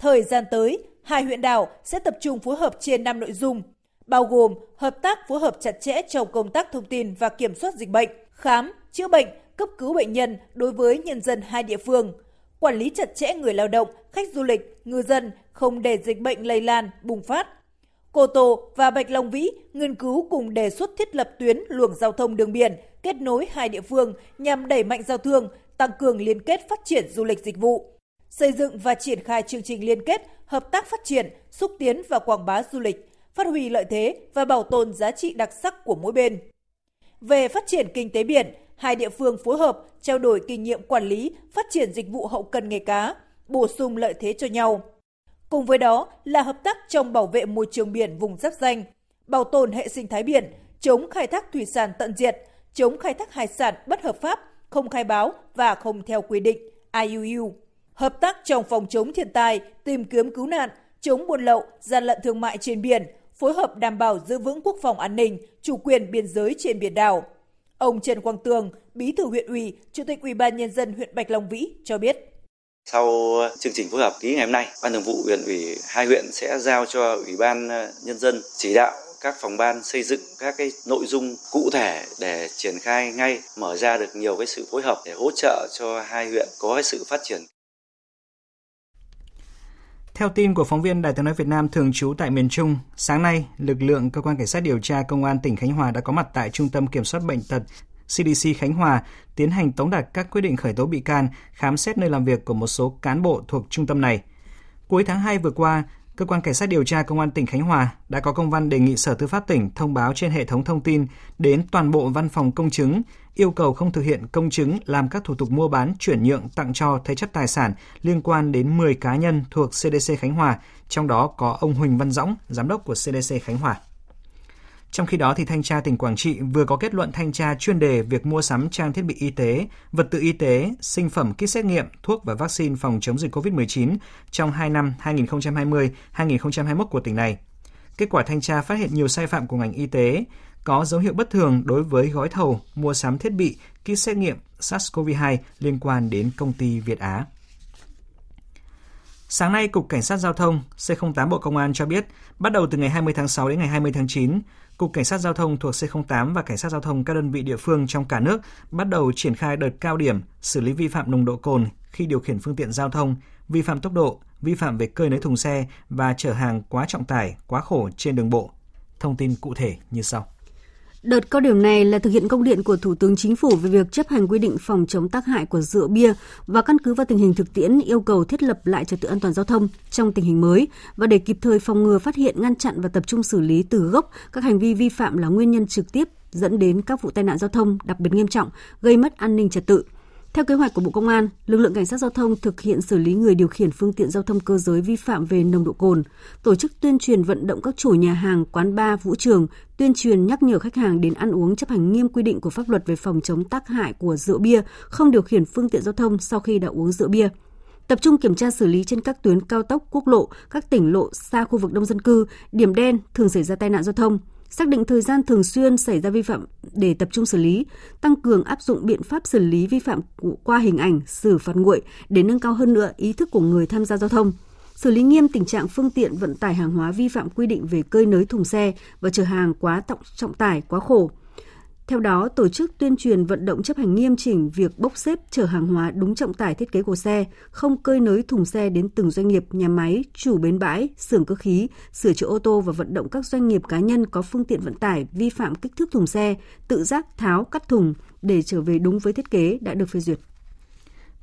Thời gian tới, hai huyện đảo sẽ tập trung phối hợp trên 5 nội dung, bao gồm hợp tác phối hợp chặt chẽ trong công tác thông tin và kiểm soát dịch bệnh, khám, chữa bệnh, cấp cứu bệnh nhân đối với nhân dân hai địa phương, quản lý chặt chẽ người lao động, khách du lịch, ngư dân không để dịch bệnh lây lan, bùng phát. Cô Tô và Bạch Long Vĩ nghiên cứu cùng đề xuất thiết lập tuyến luồng giao thông đường biển kết nối hai địa phương nhằm đẩy mạnh giao thương, tăng cường liên kết phát triển du lịch dịch vụ xây dựng và triển khai chương trình liên kết, hợp tác phát triển, xúc tiến và quảng bá du lịch, phát huy lợi thế và bảo tồn giá trị đặc sắc của mỗi bên. Về phát triển kinh tế biển, hai địa phương phối hợp trao đổi kinh nghiệm quản lý, phát triển dịch vụ hậu cần nghề cá, bổ sung lợi thế cho nhau. Cùng với đó là hợp tác trong bảo vệ môi trường biển vùng giáp danh, bảo tồn hệ sinh thái biển, chống khai thác thủy sản tận diệt, chống khai thác hải sản bất hợp pháp, không khai báo và không theo quy định IUU hợp tác trong phòng chống thiên tai, tìm kiếm cứu nạn, chống buôn lậu, gian lận thương mại trên biển, phối hợp đảm bảo giữ vững quốc phòng an ninh, chủ quyền biên giới trên biển đảo. Ông Trần Quang Tường, Bí thư huyện ủy, Chủ tịch Ủy ban nhân dân huyện Bạch Long Vĩ cho biết. Sau chương trình phối hợp ký ngày hôm nay, Ban Thường vụ huyện ủy hai huyện sẽ giao cho Ủy ban ờ, nhân dân chỉ đạo các phòng ban xây dựng các cái nội dung cụ thể để triển khai ngay mở ra được nhiều cái sự phối hợp để hỗ trợ cho hai huyện có cái sự phát triển theo tin của phóng viên Đài tiếng nói Việt Nam thường trú tại miền Trung, sáng nay, lực lượng cơ quan cảnh sát điều tra công an tỉnh Khánh Hòa đã có mặt tại Trung tâm Kiểm soát bệnh tật CDC Khánh Hòa tiến hành tống đạt các quyết định khởi tố bị can, khám xét nơi làm việc của một số cán bộ thuộc trung tâm này. Cuối tháng 2 vừa qua, Cơ quan Cảnh sát điều tra Công an tỉnh Khánh Hòa đã có công văn đề nghị Sở Tư pháp tỉnh thông báo trên hệ thống thông tin đến toàn bộ văn phòng công chứng, yêu cầu không thực hiện công chứng làm các thủ tục mua bán, chuyển nhượng, tặng cho thế chấp tài sản liên quan đến 10 cá nhân thuộc CDC Khánh Hòa, trong đó có ông Huỳnh Văn Dõng, giám đốc của CDC Khánh Hòa. Trong khi đó, thì thanh tra tỉnh Quảng Trị vừa có kết luận thanh tra chuyên đề việc mua sắm trang thiết bị y tế, vật tư y tế, sinh phẩm kit xét nghiệm, thuốc và vaccine phòng chống dịch COVID-19 trong 2 năm 2020-2021 của tỉnh này. Kết quả thanh tra phát hiện nhiều sai phạm của ngành y tế, có dấu hiệu bất thường đối với gói thầu mua sắm thiết bị kit xét nghiệm SARS-CoV-2 liên quan đến công ty Việt Á. Sáng nay, Cục Cảnh sát Giao thông C08 Bộ Công an cho biết, bắt đầu từ ngày 20 tháng 6 đến ngày 20 tháng 9, Cục Cảnh sát Giao thông thuộc C08 và Cảnh sát Giao thông các đơn vị địa phương trong cả nước bắt đầu triển khai đợt cao điểm xử lý vi phạm nồng độ cồn khi điều khiển phương tiện giao thông, vi phạm tốc độ, vi phạm về cơi nới thùng xe và chở hàng quá trọng tải, quá khổ trên đường bộ. Thông tin cụ thể như sau. Đợt cao điểm này là thực hiện công điện của Thủ tướng Chính phủ về việc chấp hành quy định phòng chống tác hại của rượu bia và căn cứ vào tình hình thực tiễn yêu cầu thiết lập lại trật tự an toàn giao thông trong tình hình mới và để kịp thời phòng ngừa phát hiện ngăn chặn và tập trung xử lý từ gốc các hành vi vi phạm là nguyên nhân trực tiếp dẫn đến các vụ tai nạn giao thông đặc biệt nghiêm trọng, gây mất an ninh trật tự. Theo kế hoạch của Bộ Công an, lực lượng cảnh sát giao thông thực hiện xử lý người điều khiển phương tiện giao thông cơ giới vi phạm về nồng độ cồn, tổ chức tuyên truyền vận động các chủ nhà hàng, quán bar, vũ trường, tuyên truyền nhắc nhở khách hàng đến ăn uống chấp hành nghiêm quy định của pháp luật về phòng chống tác hại của rượu bia, không điều khiển phương tiện giao thông sau khi đã uống rượu bia. Tập trung kiểm tra xử lý trên các tuyến cao tốc, quốc lộ, các tỉnh lộ xa khu vực đông dân cư, điểm đen thường xảy ra tai nạn giao thông, xác định thời gian thường xuyên xảy ra vi phạm để tập trung xử lý, tăng cường áp dụng biện pháp xử lý vi phạm qua hình ảnh, xử phạt nguội để nâng cao hơn nữa ý thức của người tham gia giao thông. Xử lý nghiêm tình trạng phương tiện vận tải hàng hóa vi phạm quy định về cơi nới thùng xe và chở hàng quá trọng tải, quá khổ, theo đó, tổ chức tuyên truyền vận động chấp hành nghiêm chỉnh việc bốc xếp chở hàng hóa đúng trọng tải thiết kế của xe, không cơi nới thùng xe đến từng doanh nghiệp, nhà máy, chủ bến bãi, xưởng cơ khí, sửa chữa ô tô và vận động các doanh nghiệp cá nhân có phương tiện vận tải vi phạm kích thước thùng xe, tự giác tháo cắt thùng để trở về đúng với thiết kế đã được phê duyệt.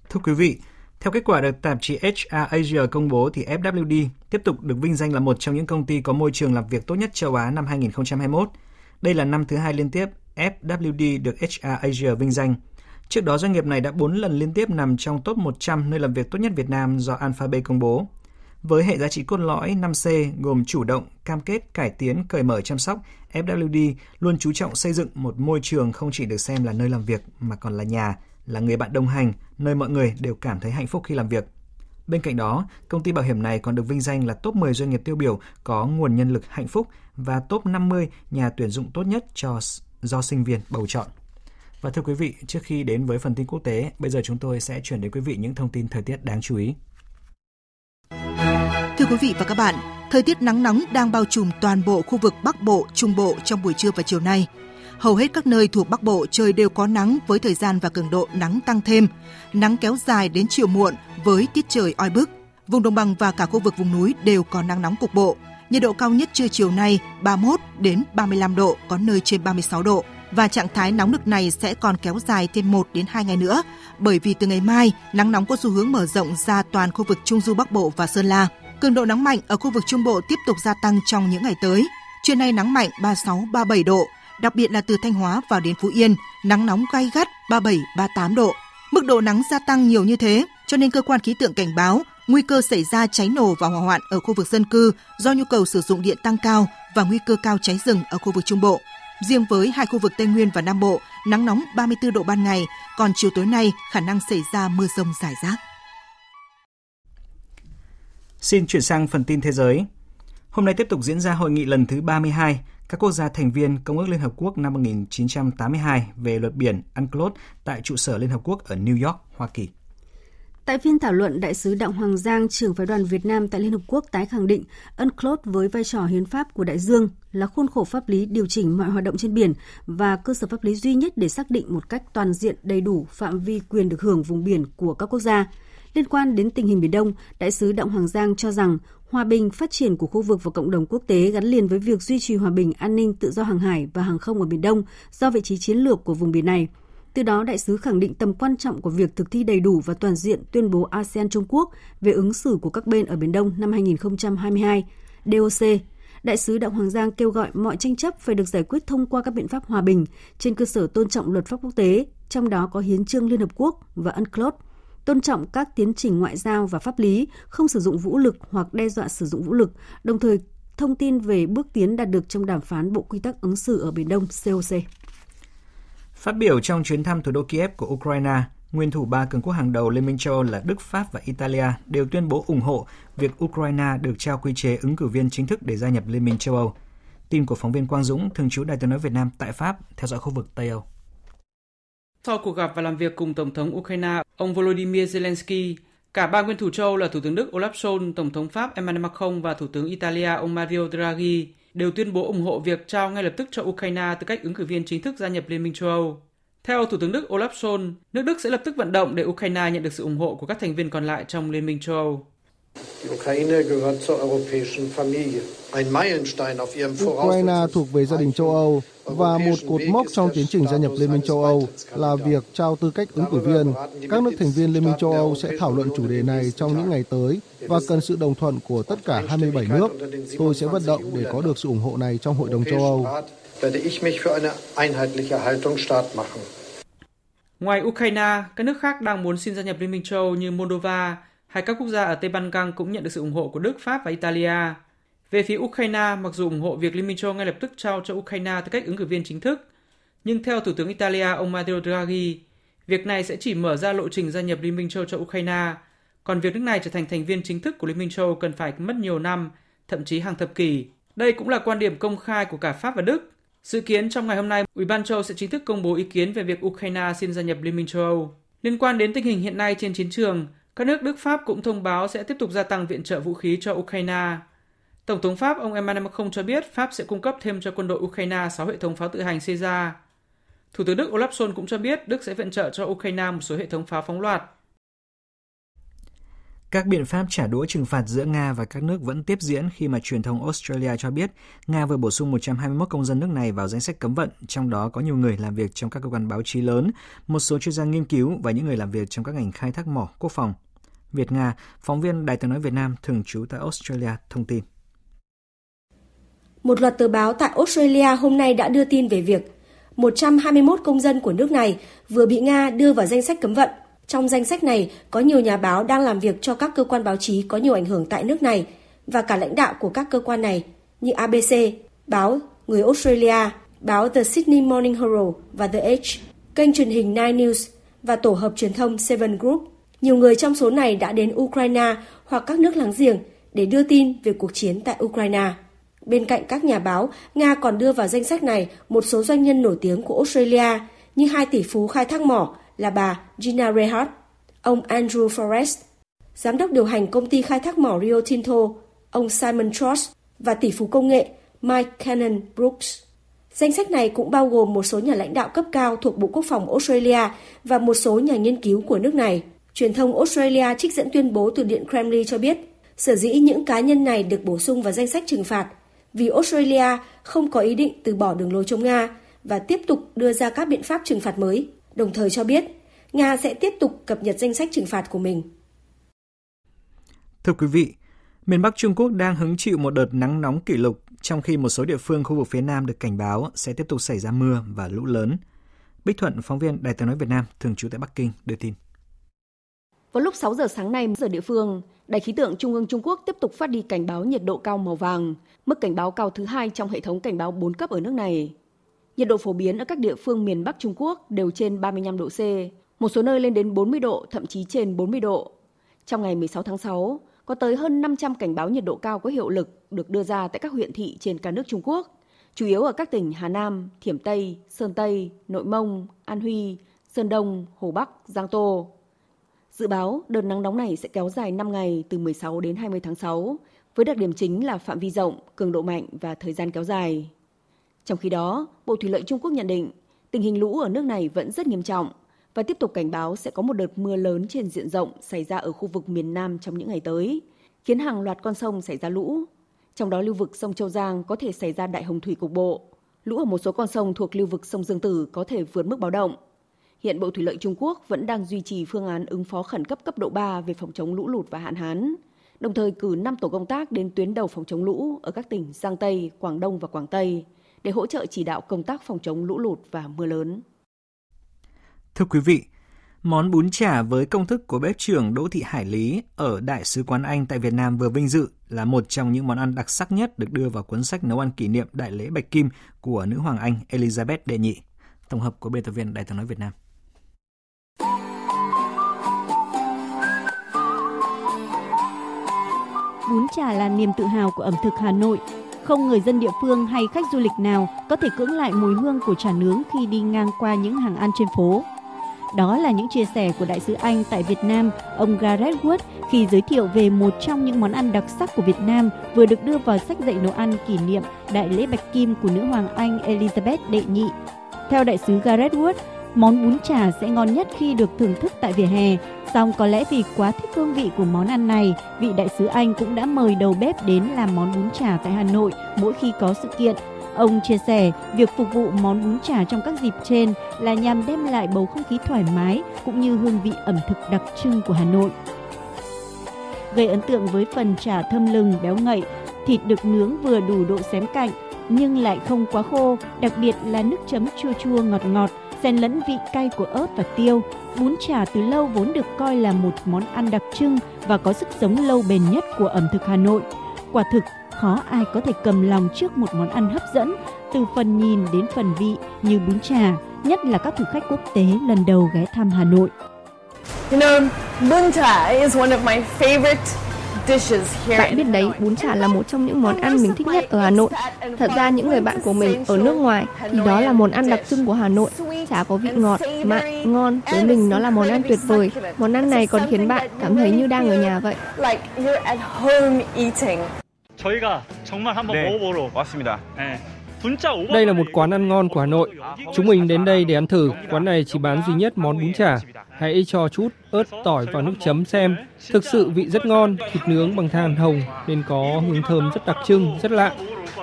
Thưa quý vị, theo kết quả được tạp chí HR Asia công bố thì FWD tiếp tục được vinh danh là một trong những công ty có môi trường làm việc tốt nhất châu Á năm 2021. Đây là năm thứ hai liên tiếp FWD được HR Asia vinh danh. Trước đó, doanh nghiệp này đã 4 lần liên tiếp nằm trong top 100 nơi làm việc tốt nhất Việt Nam do Alphabet công bố. Với hệ giá trị cốt lõi 5C gồm chủ động, cam kết, cải tiến, cởi mở chăm sóc, FWD luôn chú trọng xây dựng một môi trường không chỉ được xem là nơi làm việc mà còn là nhà, là người bạn đồng hành, nơi mọi người đều cảm thấy hạnh phúc khi làm việc. Bên cạnh đó, công ty bảo hiểm này còn được vinh danh là top 10 doanh nghiệp tiêu biểu có nguồn nhân lực hạnh phúc và top 50 nhà tuyển dụng tốt nhất cho do sinh viên bầu chọn. Và thưa quý vị, trước khi đến với phần tin quốc tế, bây giờ chúng tôi sẽ chuyển đến quý vị những thông tin thời tiết đáng chú ý. Thưa quý vị và các bạn, thời tiết nắng nóng đang bao trùm toàn bộ khu vực Bắc Bộ, Trung Bộ trong buổi trưa và chiều nay. Hầu hết các nơi thuộc Bắc Bộ trời đều có nắng với thời gian và cường độ nắng tăng thêm. Nắng kéo dài đến chiều muộn với tiết trời oi bức. Vùng đồng bằng và cả khu vực vùng núi đều có nắng nóng cục bộ. Nhiệt độ cao nhất trưa chiều nay 31 đến 35 độ, có nơi trên 36 độ và trạng thái nóng nực này sẽ còn kéo dài thêm 1 đến 2 ngày nữa, bởi vì từ ngày mai, nắng nóng có xu hướng mở rộng ra toàn khu vực Trung du Bắc Bộ và Sơn La. Cường độ nắng mạnh ở khu vực Trung Bộ tiếp tục gia tăng trong những ngày tới. Trưa nay nắng mạnh 36 37 độ, đặc biệt là từ Thanh Hóa vào đến Phú Yên, nắng nóng gay gắt 37 38 độ. Mức độ nắng gia tăng nhiều như thế, cho nên cơ quan khí tượng cảnh báo nguy cơ xảy ra cháy nổ và hỏa hoạn ở khu vực dân cư do nhu cầu sử dụng điện tăng cao và nguy cơ cao cháy rừng ở khu vực Trung Bộ. Riêng với hai khu vực Tây Nguyên và Nam Bộ, nắng nóng 34 độ ban ngày, còn chiều tối nay khả năng xảy ra mưa rông rải rác. Xin chuyển sang phần tin thế giới. Hôm nay tiếp tục diễn ra hội nghị lần thứ 32 các quốc gia thành viên Công ước Liên Hợp Quốc năm 1982 về luật biển UNCLOS tại trụ sở Liên Hợp Quốc ở New York, Hoa Kỳ. Tại phiên thảo luận, Đại sứ Đặng Hoàng Giang, trưởng phái đoàn Việt Nam tại Liên Hợp Quốc tái khẳng định UNCLOS với vai trò hiến pháp của đại dương là khuôn khổ pháp lý điều chỉnh mọi hoạt động trên biển và cơ sở pháp lý duy nhất để xác định một cách toàn diện đầy đủ phạm vi quyền được hưởng vùng biển của các quốc gia. Liên quan đến tình hình Biển Đông, Đại sứ Đặng Hoàng Giang cho rằng hòa bình, phát triển của khu vực và cộng đồng quốc tế gắn liền với việc duy trì hòa bình, an ninh, tự do hàng hải và hàng không ở Biển Đông do vị trí chiến lược của vùng biển này. Từ đó, đại sứ khẳng định tầm quan trọng của việc thực thi đầy đủ và toàn diện tuyên bố ASEAN Trung Quốc về ứng xử của các bên ở Biển Đông năm 2022, DOC. Đại sứ Đặng Hoàng Giang kêu gọi mọi tranh chấp phải được giải quyết thông qua các biện pháp hòa bình trên cơ sở tôn trọng luật pháp quốc tế, trong đó có Hiến trương Liên Hợp Quốc và UNCLOS, tôn trọng các tiến trình ngoại giao và pháp lý, không sử dụng vũ lực hoặc đe dọa sử dụng vũ lực, đồng thời thông tin về bước tiến đạt được trong đàm phán Bộ Quy tắc ứng xử ở Biển Đông COC. Phát biểu trong chuyến thăm thủ đô Kiev của Ukraine, nguyên thủ ba cường quốc hàng đầu Liên minh châu Âu là Đức, Pháp và Italia đều tuyên bố ủng hộ việc Ukraine được trao quy chế ứng cử viên chính thức để gia nhập Liên minh châu Âu. Tin của phóng viên Quang Dũng, thường trú Đài tiếng nói Việt Nam tại Pháp, theo dõi khu vực Tây Âu. Sau cuộc gặp và làm việc cùng Tổng thống Ukraine, ông Volodymyr Zelensky, cả ba nguyên thủ châu là Thủ tướng Đức Olaf Scholz, Tổng thống Pháp Emmanuel Macron và Thủ tướng Italia ông Mario Draghi đều tuyên bố ủng hộ việc trao ngay lập tức cho Ukraine tư cách ứng cử viên chính thức gia nhập Liên minh châu Âu. Theo Thủ tướng Đức Olaf Scholz, nước Đức sẽ lập tức vận động để Ukraine nhận được sự ủng hộ của các thành viên còn lại trong Liên minh châu Âu. Ukraine thuộc về gia đình châu Âu và một cột mốc trong tiến trình gia nhập Liên minh châu Âu là việc trao tư cách ứng cử viên. Các nước thành viên Liên minh châu Âu sẽ thảo luận chủ đề này trong những ngày tới và cần sự đồng thuận của tất cả 27 nước. Tôi sẽ vận động để có được sự ủng hộ này trong Hội đồng châu Âu. Ngoài Ukraine, các nước khác đang muốn xin gia nhập Liên minh châu Âu như Moldova hay các quốc gia ở Tây Ban Căng cũng nhận được sự ủng hộ của Đức, Pháp và Italia. Về phía Ukraine, mặc dù ủng hộ việc Liên minh châu ngay lập tức trao cho Ukraine tư cách ứng cử viên chính thức, nhưng theo Thủ tướng Italia ông Matteo Draghi, việc này sẽ chỉ mở ra lộ trình gia nhập Liên minh châu cho Ukraine, còn việc nước này trở thành thành viên chính thức của Liên minh châu cần phải mất nhiều năm, thậm chí hàng thập kỷ. Đây cũng là quan điểm công khai của cả Pháp và Đức. Dự kiến trong ngày hôm nay, Ủy ban châu sẽ chính thức công bố ý kiến về việc Ukraine xin gia nhập Liên minh châu Âu. Liên quan đến tình hình hiện nay trên chiến trường, các nước Đức Pháp cũng thông báo sẽ tiếp tục gia tăng viện trợ vũ khí cho Ukraine. Tổng thống Pháp ông Emmanuel Macron cho biết Pháp sẽ cung cấp thêm cho quân đội Ukraine 6 hệ thống pháo tự hành Caesar. Thủ tướng Đức Olaf Scholz cũng cho biết Đức sẽ viện trợ cho Ukraine một số hệ thống pháo phóng loạt. Các biện pháp trả đũa trừng phạt giữa Nga và các nước vẫn tiếp diễn khi mà truyền thông Australia cho biết Nga vừa bổ sung 121 công dân nước này vào danh sách cấm vận, trong đó có nhiều người làm việc trong các cơ quan báo chí lớn, một số chuyên gia nghiên cứu và những người làm việc trong các ngành khai thác mỏ, quốc phòng. Việt Nga, phóng viên Đài tiếng nói Việt Nam thường trú tại Australia thông tin. Một loạt tờ báo tại Australia hôm nay đã đưa tin về việc 121 công dân của nước này vừa bị Nga đưa vào danh sách cấm vận. Trong danh sách này có nhiều nhà báo đang làm việc cho các cơ quan báo chí có nhiều ảnh hưởng tại nước này và cả lãnh đạo của các cơ quan này như ABC, báo Người Australia, báo The Sydney Morning Herald và The Age, kênh truyền hình Nine News và tổ hợp truyền thông Seven Group. Nhiều người trong số này đã đến Ukraine hoặc các nước láng giềng để đưa tin về cuộc chiến tại Ukraine. Bên cạnh các nhà báo, Nga còn đưa vào danh sách này một số doanh nhân nổi tiếng của Australia như hai tỷ phú khai thác mỏ là bà Gina Rehart, ông Andrew Forrest, giám đốc điều hành công ty khai thác mỏ Rio Tinto, ông Simon Trost và tỷ phú công nghệ Mike Cannon Brooks. Danh sách này cũng bao gồm một số nhà lãnh đạo cấp cao thuộc Bộ Quốc phòng Australia và một số nhà nghiên cứu của nước này. Truyền thông Australia trích dẫn tuyên bố từ Điện Kremlin cho biết, sở dĩ những cá nhân này được bổ sung vào danh sách trừng phạt vì Australia không có ý định từ bỏ đường lối chống Nga và tiếp tục đưa ra các biện pháp trừng phạt mới, đồng thời cho biết Nga sẽ tiếp tục cập nhật danh sách trừng phạt của mình. Thưa quý vị, miền Bắc Trung Quốc đang hứng chịu một đợt nắng nóng kỷ lục trong khi một số địa phương khu vực phía Nam được cảnh báo sẽ tiếp tục xảy ra mưa và lũ lớn. Bích Thuận, phóng viên Đài tiếng nói Việt Nam, thường trú tại Bắc Kinh, đưa tin. Vào lúc 6 giờ sáng nay giờ địa phương, Đài khí tượng Trung ương Trung Quốc tiếp tục phát đi cảnh báo nhiệt độ cao màu vàng, mức cảnh báo cao thứ hai trong hệ thống cảnh báo 4 cấp ở nước này. Nhiệt độ phổ biến ở các địa phương miền Bắc Trung Quốc đều trên 35 độ C, một số nơi lên đến 40 độ, thậm chí trên 40 độ. Trong ngày 16 tháng 6, có tới hơn 500 cảnh báo nhiệt độ cao có hiệu lực được đưa ra tại các huyện thị trên cả nước Trung Quốc, chủ yếu ở các tỉnh Hà Nam, Thiểm Tây, Sơn Tây, Nội Mông, An Huy, Sơn Đông, Hồ Bắc, Giang Tô. Dự báo đợt nắng nóng này sẽ kéo dài 5 ngày từ 16 đến 20 tháng 6, với đặc điểm chính là phạm vi rộng, cường độ mạnh và thời gian kéo dài. Trong khi đó, Bộ Thủy lợi Trung Quốc nhận định tình hình lũ ở nước này vẫn rất nghiêm trọng, và tiếp tục cảnh báo sẽ có một đợt mưa lớn trên diện rộng xảy ra ở khu vực miền Nam trong những ngày tới, khiến hàng loạt con sông xảy ra lũ. Trong đó lưu vực sông Châu Giang có thể xảy ra đại hồng thủy cục bộ. Lũ ở một số con sông thuộc lưu vực sông Dương Tử có thể vượt mức báo động. Hiện Bộ Thủy lợi Trung Quốc vẫn đang duy trì phương án ứng phó khẩn cấp cấp độ 3 về phòng chống lũ lụt và hạn hán, đồng thời cử 5 tổ công tác đến tuyến đầu phòng chống lũ ở các tỉnh Giang Tây, Quảng Đông và Quảng Tây để hỗ trợ chỉ đạo công tác phòng chống lũ lụt và mưa lớn. Thưa quý vị, món bún chả với công thức của bếp trưởng Đỗ Thị Hải Lý ở Đại sứ quán Anh tại Việt Nam vừa vinh dự là một trong những món ăn đặc sắc nhất được đưa vào cuốn sách nấu ăn kỷ niệm Đại lễ Bạch Kim của nữ hoàng Anh Elizabeth đệ nhị. Tổng hợp của biên tập viên Đài tiếng nói Việt Nam. Bún chả là niềm tự hào của ẩm thực Hà Nội. Không người dân địa phương hay khách du lịch nào có thể cưỡng lại mùi hương của chả nướng khi đi ngang qua những hàng ăn trên phố. Đó là những chia sẻ của đại sứ Anh tại Việt Nam, ông Gareth Wood khi giới thiệu về một trong những món ăn đặc sắc của Việt Nam vừa được đưa vào sách dạy nấu ăn kỷ niệm Đại lễ Bạch Kim của nữ hoàng Anh Elizabeth đệ nhị. Theo đại sứ Gareth Wood, món bún chả sẽ ngon nhất khi được thưởng thức tại vỉa hè. Song có lẽ vì quá thích hương vị của món ăn này, vị đại sứ Anh cũng đã mời đầu bếp đến làm món bún chả tại Hà Nội mỗi khi có sự kiện. Ông chia sẻ, việc phục vụ món bún chả trong các dịp trên là nhằm đem lại bầu không khí thoải mái cũng như hương vị ẩm thực đặc trưng của Hà Nội. Gây ấn tượng với phần chả thơm lừng, béo ngậy, thịt được nướng vừa đủ độ xém cạnh nhưng lại không quá khô, đặc biệt là nước chấm chua chua ngọt ngọt, xen lẫn vị cay của ớt và tiêu. Bún chả từ lâu vốn được coi là một món ăn đặc trưng và có sức sống lâu bền nhất của ẩm thực Hà Nội. Quả thực, khó ai có thể cầm lòng trước một món ăn hấp dẫn, từ phần nhìn đến phần vị như bún chả, nhất là các thực khách quốc tế lần đầu ghé thăm Hà Nội. You know, bún chả is one of my favorite bạn biết đấy, bún chả là một trong những món ăn mình thích nhất ở Hà Nội. Thật ra những người bạn của mình ở nước ngoài thì đó là món ăn đặc trưng của Hà Nội. Chả có vị ngọt, mặn, ngon. Với mình nó là món ăn tuyệt vời. Món ăn này còn khiến bạn cảm thấy như đang ở nhà vậy. Đây là một quán ăn ngon của Hà Nội. Chúng mình đến đây để ăn thử. Quán này chỉ bán duy nhất món bún chả hãy cho chút ớt tỏi vào nước chấm xem. Thực sự vị rất ngon, thịt nướng bằng than hồng nên có hương thơm rất đặc trưng, rất lạ.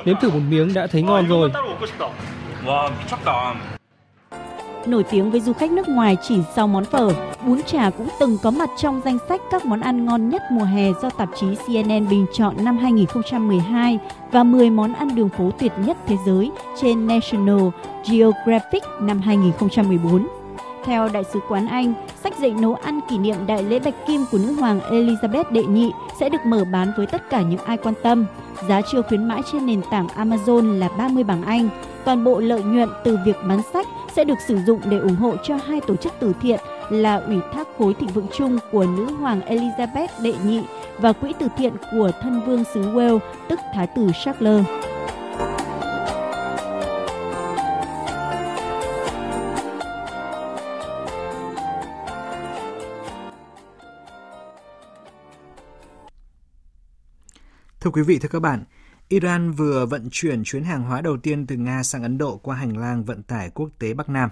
Nếm thử một miếng đã thấy ngon rồi. Nổi tiếng với du khách nước ngoài chỉ sau món phở, bún chả cũng từng có mặt trong danh sách các món ăn ngon nhất mùa hè do tạp chí CNN bình chọn năm 2012 và 10 món ăn đường phố tuyệt nhất thế giới trên National Geographic năm 2014. Theo Đại sứ quán Anh, sách dạy nấu ăn kỷ niệm Đại lễ Bạch Kim của nữ hoàng Elizabeth đệ nhị sẽ được mở bán với tất cả những ai quan tâm. Giá chiều khuyến mãi trên nền tảng Amazon là 30 bảng Anh. Toàn bộ lợi nhuận từ việc bán sách sẽ được sử dụng để ủng hộ cho hai tổ chức từ thiện là Ủy thác khối thịnh vượng chung của nữ hoàng Elizabeth đệ nhị và quỹ từ thiện của thân vương xứ Wales, tức Thái tử Charles. Thưa quý vị, thưa các bạn, Iran vừa vận chuyển chuyến hàng hóa đầu tiên từ Nga sang Ấn Độ qua hành lang vận tải quốc tế Bắc Nam.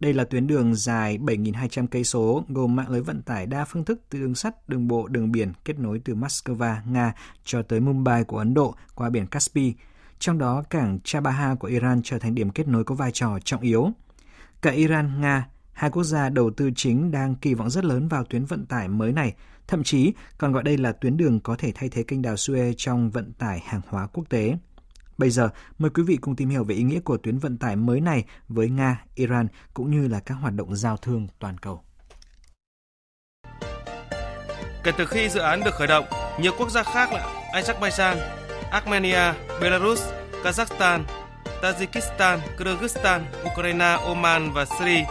Đây là tuyến đường dài 7.200 cây số, gồm mạng lưới vận tải đa phương thức từ đường sắt, đường bộ, đường biển kết nối từ Moscow, Nga cho tới Mumbai của Ấn Độ qua biển Caspi. Trong đó, cảng Chabaha của Iran trở thành điểm kết nối có vai trò trọng yếu. Cả Iran, Nga, hai quốc gia đầu tư chính đang kỳ vọng rất lớn vào tuyến vận tải mới này, thậm chí còn gọi đây là tuyến đường có thể thay thế kênh đào Suez trong vận tải hàng hóa quốc tế. Bây giờ, mời quý vị cùng tìm hiểu về ý nghĩa của tuyến vận tải mới này với Nga, Iran cũng như là các hoạt động giao thương toàn cầu. Kể từ khi dự án được khởi động, nhiều quốc gia khác là Azerbaijan, Armenia, Belarus, Kazakhstan, Tajikistan, Kyrgyzstan, Ukraine, Oman và Syria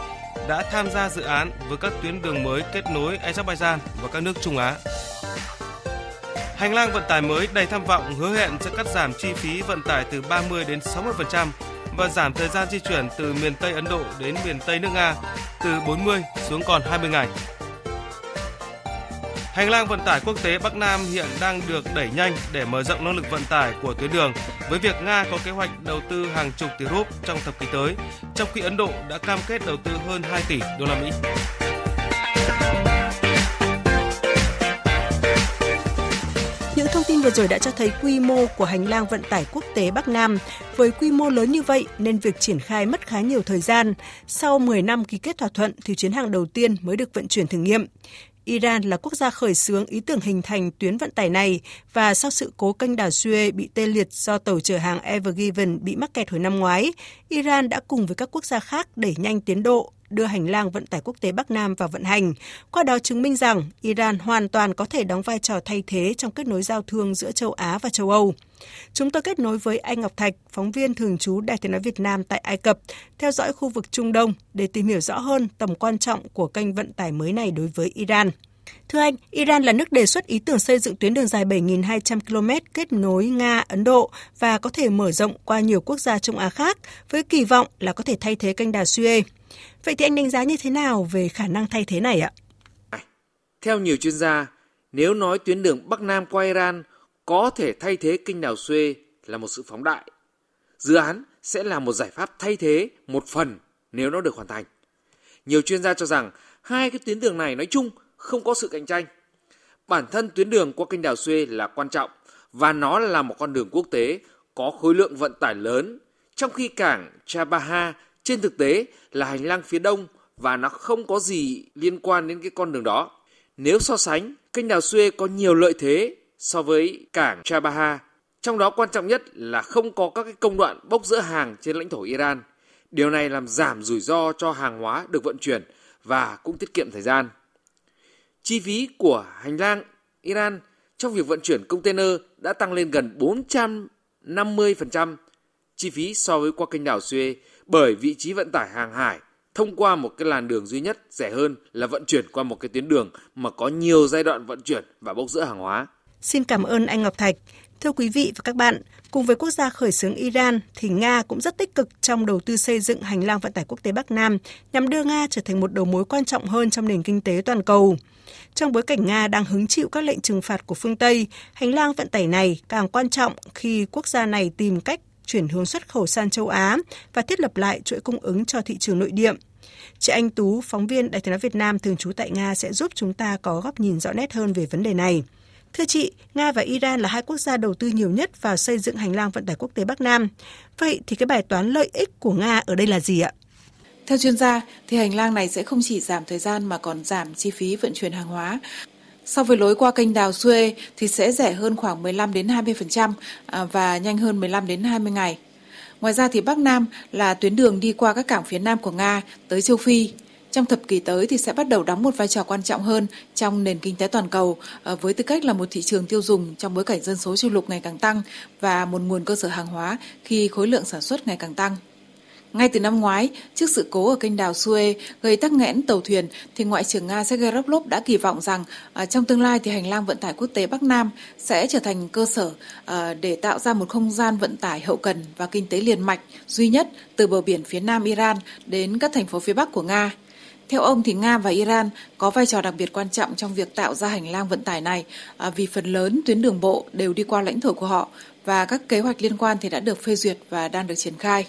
đã tham gia dự án với các tuyến đường mới kết nối Azerbaijan và các nước Trung Á. Hành lang vận tải mới đầy tham vọng hứa hẹn sẽ cắt giảm chi phí vận tải từ 30 đến 60% và giảm thời gian di chuyển từ miền Tây Ấn Độ đến miền Tây nước Nga từ 40 xuống còn 20 ngày. Hành lang vận tải quốc tế Bắc Nam hiện đang được đẩy nhanh để mở rộng năng lực vận tải của tuyến đường với việc Nga có kế hoạch đầu tư hàng chục tỷ rúp trong thập kỷ tới, trong khi Ấn Độ đã cam kết đầu tư hơn 2 tỷ đô la Mỹ. Những thông tin vừa rồi đã cho thấy quy mô của hành lang vận tải quốc tế Bắc Nam. Với quy mô lớn như vậy nên việc triển khai mất khá nhiều thời gian. Sau 10 năm ký kết thỏa thuận thì chuyến hàng đầu tiên mới được vận chuyển thử nghiệm. Iran là quốc gia khởi xướng ý tưởng hình thành tuyến vận tải này và sau sự cố kênh đảo Suez bị tê liệt do tàu chở hàng Ever Given bị mắc kẹt hồi năm ngoái, Iran đã cùng với các quốc gia khác đẩy nhanh tiến độ đưa hành lang vận tải quốc tế Bắc Nam vào vận hành, qua đó chứng minh rằng Iran hoàn toàn có thể đóng vai trò thay thế trong kết nối giao thương giữa châu Á và châu Âu. Chúng tôi kết nối với anh Ngọc Thạch, phóng viên thường trú Đài tiếng nói Việt Nam tại Ai Cập, theo dõi khu vực Trung Đông để tìm hiểu rõ hơn tầm quan trọng của kênh vận tải mới này đối với Iran. Thưa anh, Iran là nước đề xuất ý tưởng xây dựng tuyến đường dài 7.200 km kết nối Nga, Ấn Độ và có thể mở rộng qua nhiều quốc gia Trung Á khác với kỳ vọng là có thể thay thế kênh đà Suez. Vậy thì anh đánh giá như thế nào về khả năng thay thế này ạ? À, theo nhiều chuyên gia, nếu nói tuyến đường Bắc Nam qua Iran có thể thay thế kênh đào Suez là một sự phóng đại. Dự án sẽ là một giải pháp thay thế một phần nếu nó được hoàn thành. Nhiều chuyên gia cho rằng hai cái tuyến đường này nói chung không có sự cạnh tranh. Bản thân tuyến đường qua kênh đào Suez là quan trọng và nó là một con đường quốc tế có khối lượng vận tải lớn, trong khi cảng Chabaha trên thực tế là hành lang phía đông và nó không có gì liên quan đến cái con đường đó. Nếu so sánh, kênh đào Suez có nhiều lợi thế so với cảng Chabaha. Trong đó quan trọng nhất là không có các cái công đoạn bốc dỡ hàng trên lãnh thổ Iran. Điều này làm giảm rủi ro cho hàng hóa được vận chuyển và cũng tiết kiệm thời gian. Chi phí của hành lang Iran trong việc vận chuyển container đã tăng lên gần 450% chi phí so với qua kênh đảo Suez bởi vị trí vận tải hàng hải thông qua một cái làn đường duy nhất rẻ hơn là vận chuyển qua một cái tuyến đường mà có nhiều giai đoạn vận chuyển và bốc rỡ hàng hóa. Xin cảm ơn anh Ngọc Thạch. Thưa quý vị và các bạn, cùng với quốc gia khởi xướng Iran thì Nga cũng rất tích cực trong đầu tư xây dựng hành lang vận tải quốc tế Bắc Nam nhằm đưa Nga trở thành một đầu mối quan trọng hơn trong nền kinh tế toàn cầu. Trong bối cảnh Nga đang hứng chịu các lệnh trừng phạt của phương Tây, hành lang vận tải này càng quan trọng khi quốc gia này tìm cách chuyển hướng xuất khẩu sang châu Á và thiết lập lại chuỗi cung ứng cho thị trường nội địa. Chị Anh Tú, phóng viên Đài tiếng nói Việt Nam thường trú tại Nga sẽ giúp chúng ta có góc nhìn rõ nét hơn về vấn đề này. Thưa chị, Nga và Iran là hai quốc gia đầu tư nhiều nhất vào xây dựng hành lang vận tải quốc tế Bắc Nam. Vậy thì cái bài toán lợi ích của Nga ở đây là gì ạ? Theo chuyên gia, thì hành lang này sẽ không chỉ giảm thời gian mà còn giảm chi phí vận chuyển hàng hóa. So với lối qua kênh đào Suez thì sẽ rẻ hơn khoảng 15 đến 20% à, và nhanh hơn 15 đến 20 ngày. Ngoài ra thì Bắc Nam là tuyến đường đi qua các cảng phía Nam của Nga tới châu Phi. Trong thập kỷ tới thì sẽ bắt đầu đóng một vai trò quan trọng hơn trong nền kinh tế toàn cầu à, với tư cách là một thị trường tiêu dùng trong bối cảnh dân số châu lục ngày càng tăng và một nguồn cơ sở hàng hóa khi khối lượng sản xuất ngày càng tăng. Ngay từ năm ngoái, trước sự cố ở kênh đào Suez gây tắc nghẽn tàu thuyền, thì Ngoại trưởng Nga Sergei Lavrov đã kỳ vọng rằng à, trong tương lai thì hành lang vận tải quốc tế Bắc Nam sẽ trở thành cơ sở à, để tạo ra một không gian vận tải hậu cần và kinh tế liền mạch duy nhất từ bờ biển phía nam Iran đến các thành phố phía bắc của Nga. Theo ông thì Nga và Iran có vai trò đặc biệt quan trọng trong việc tạo ra hành lang vận tải này à, vì phần lớn tuyến đường bộ đều đi qua lãnh thổ của họ và các kế hoạch liên quan thì đã được phê duyệt và đang được triển khai.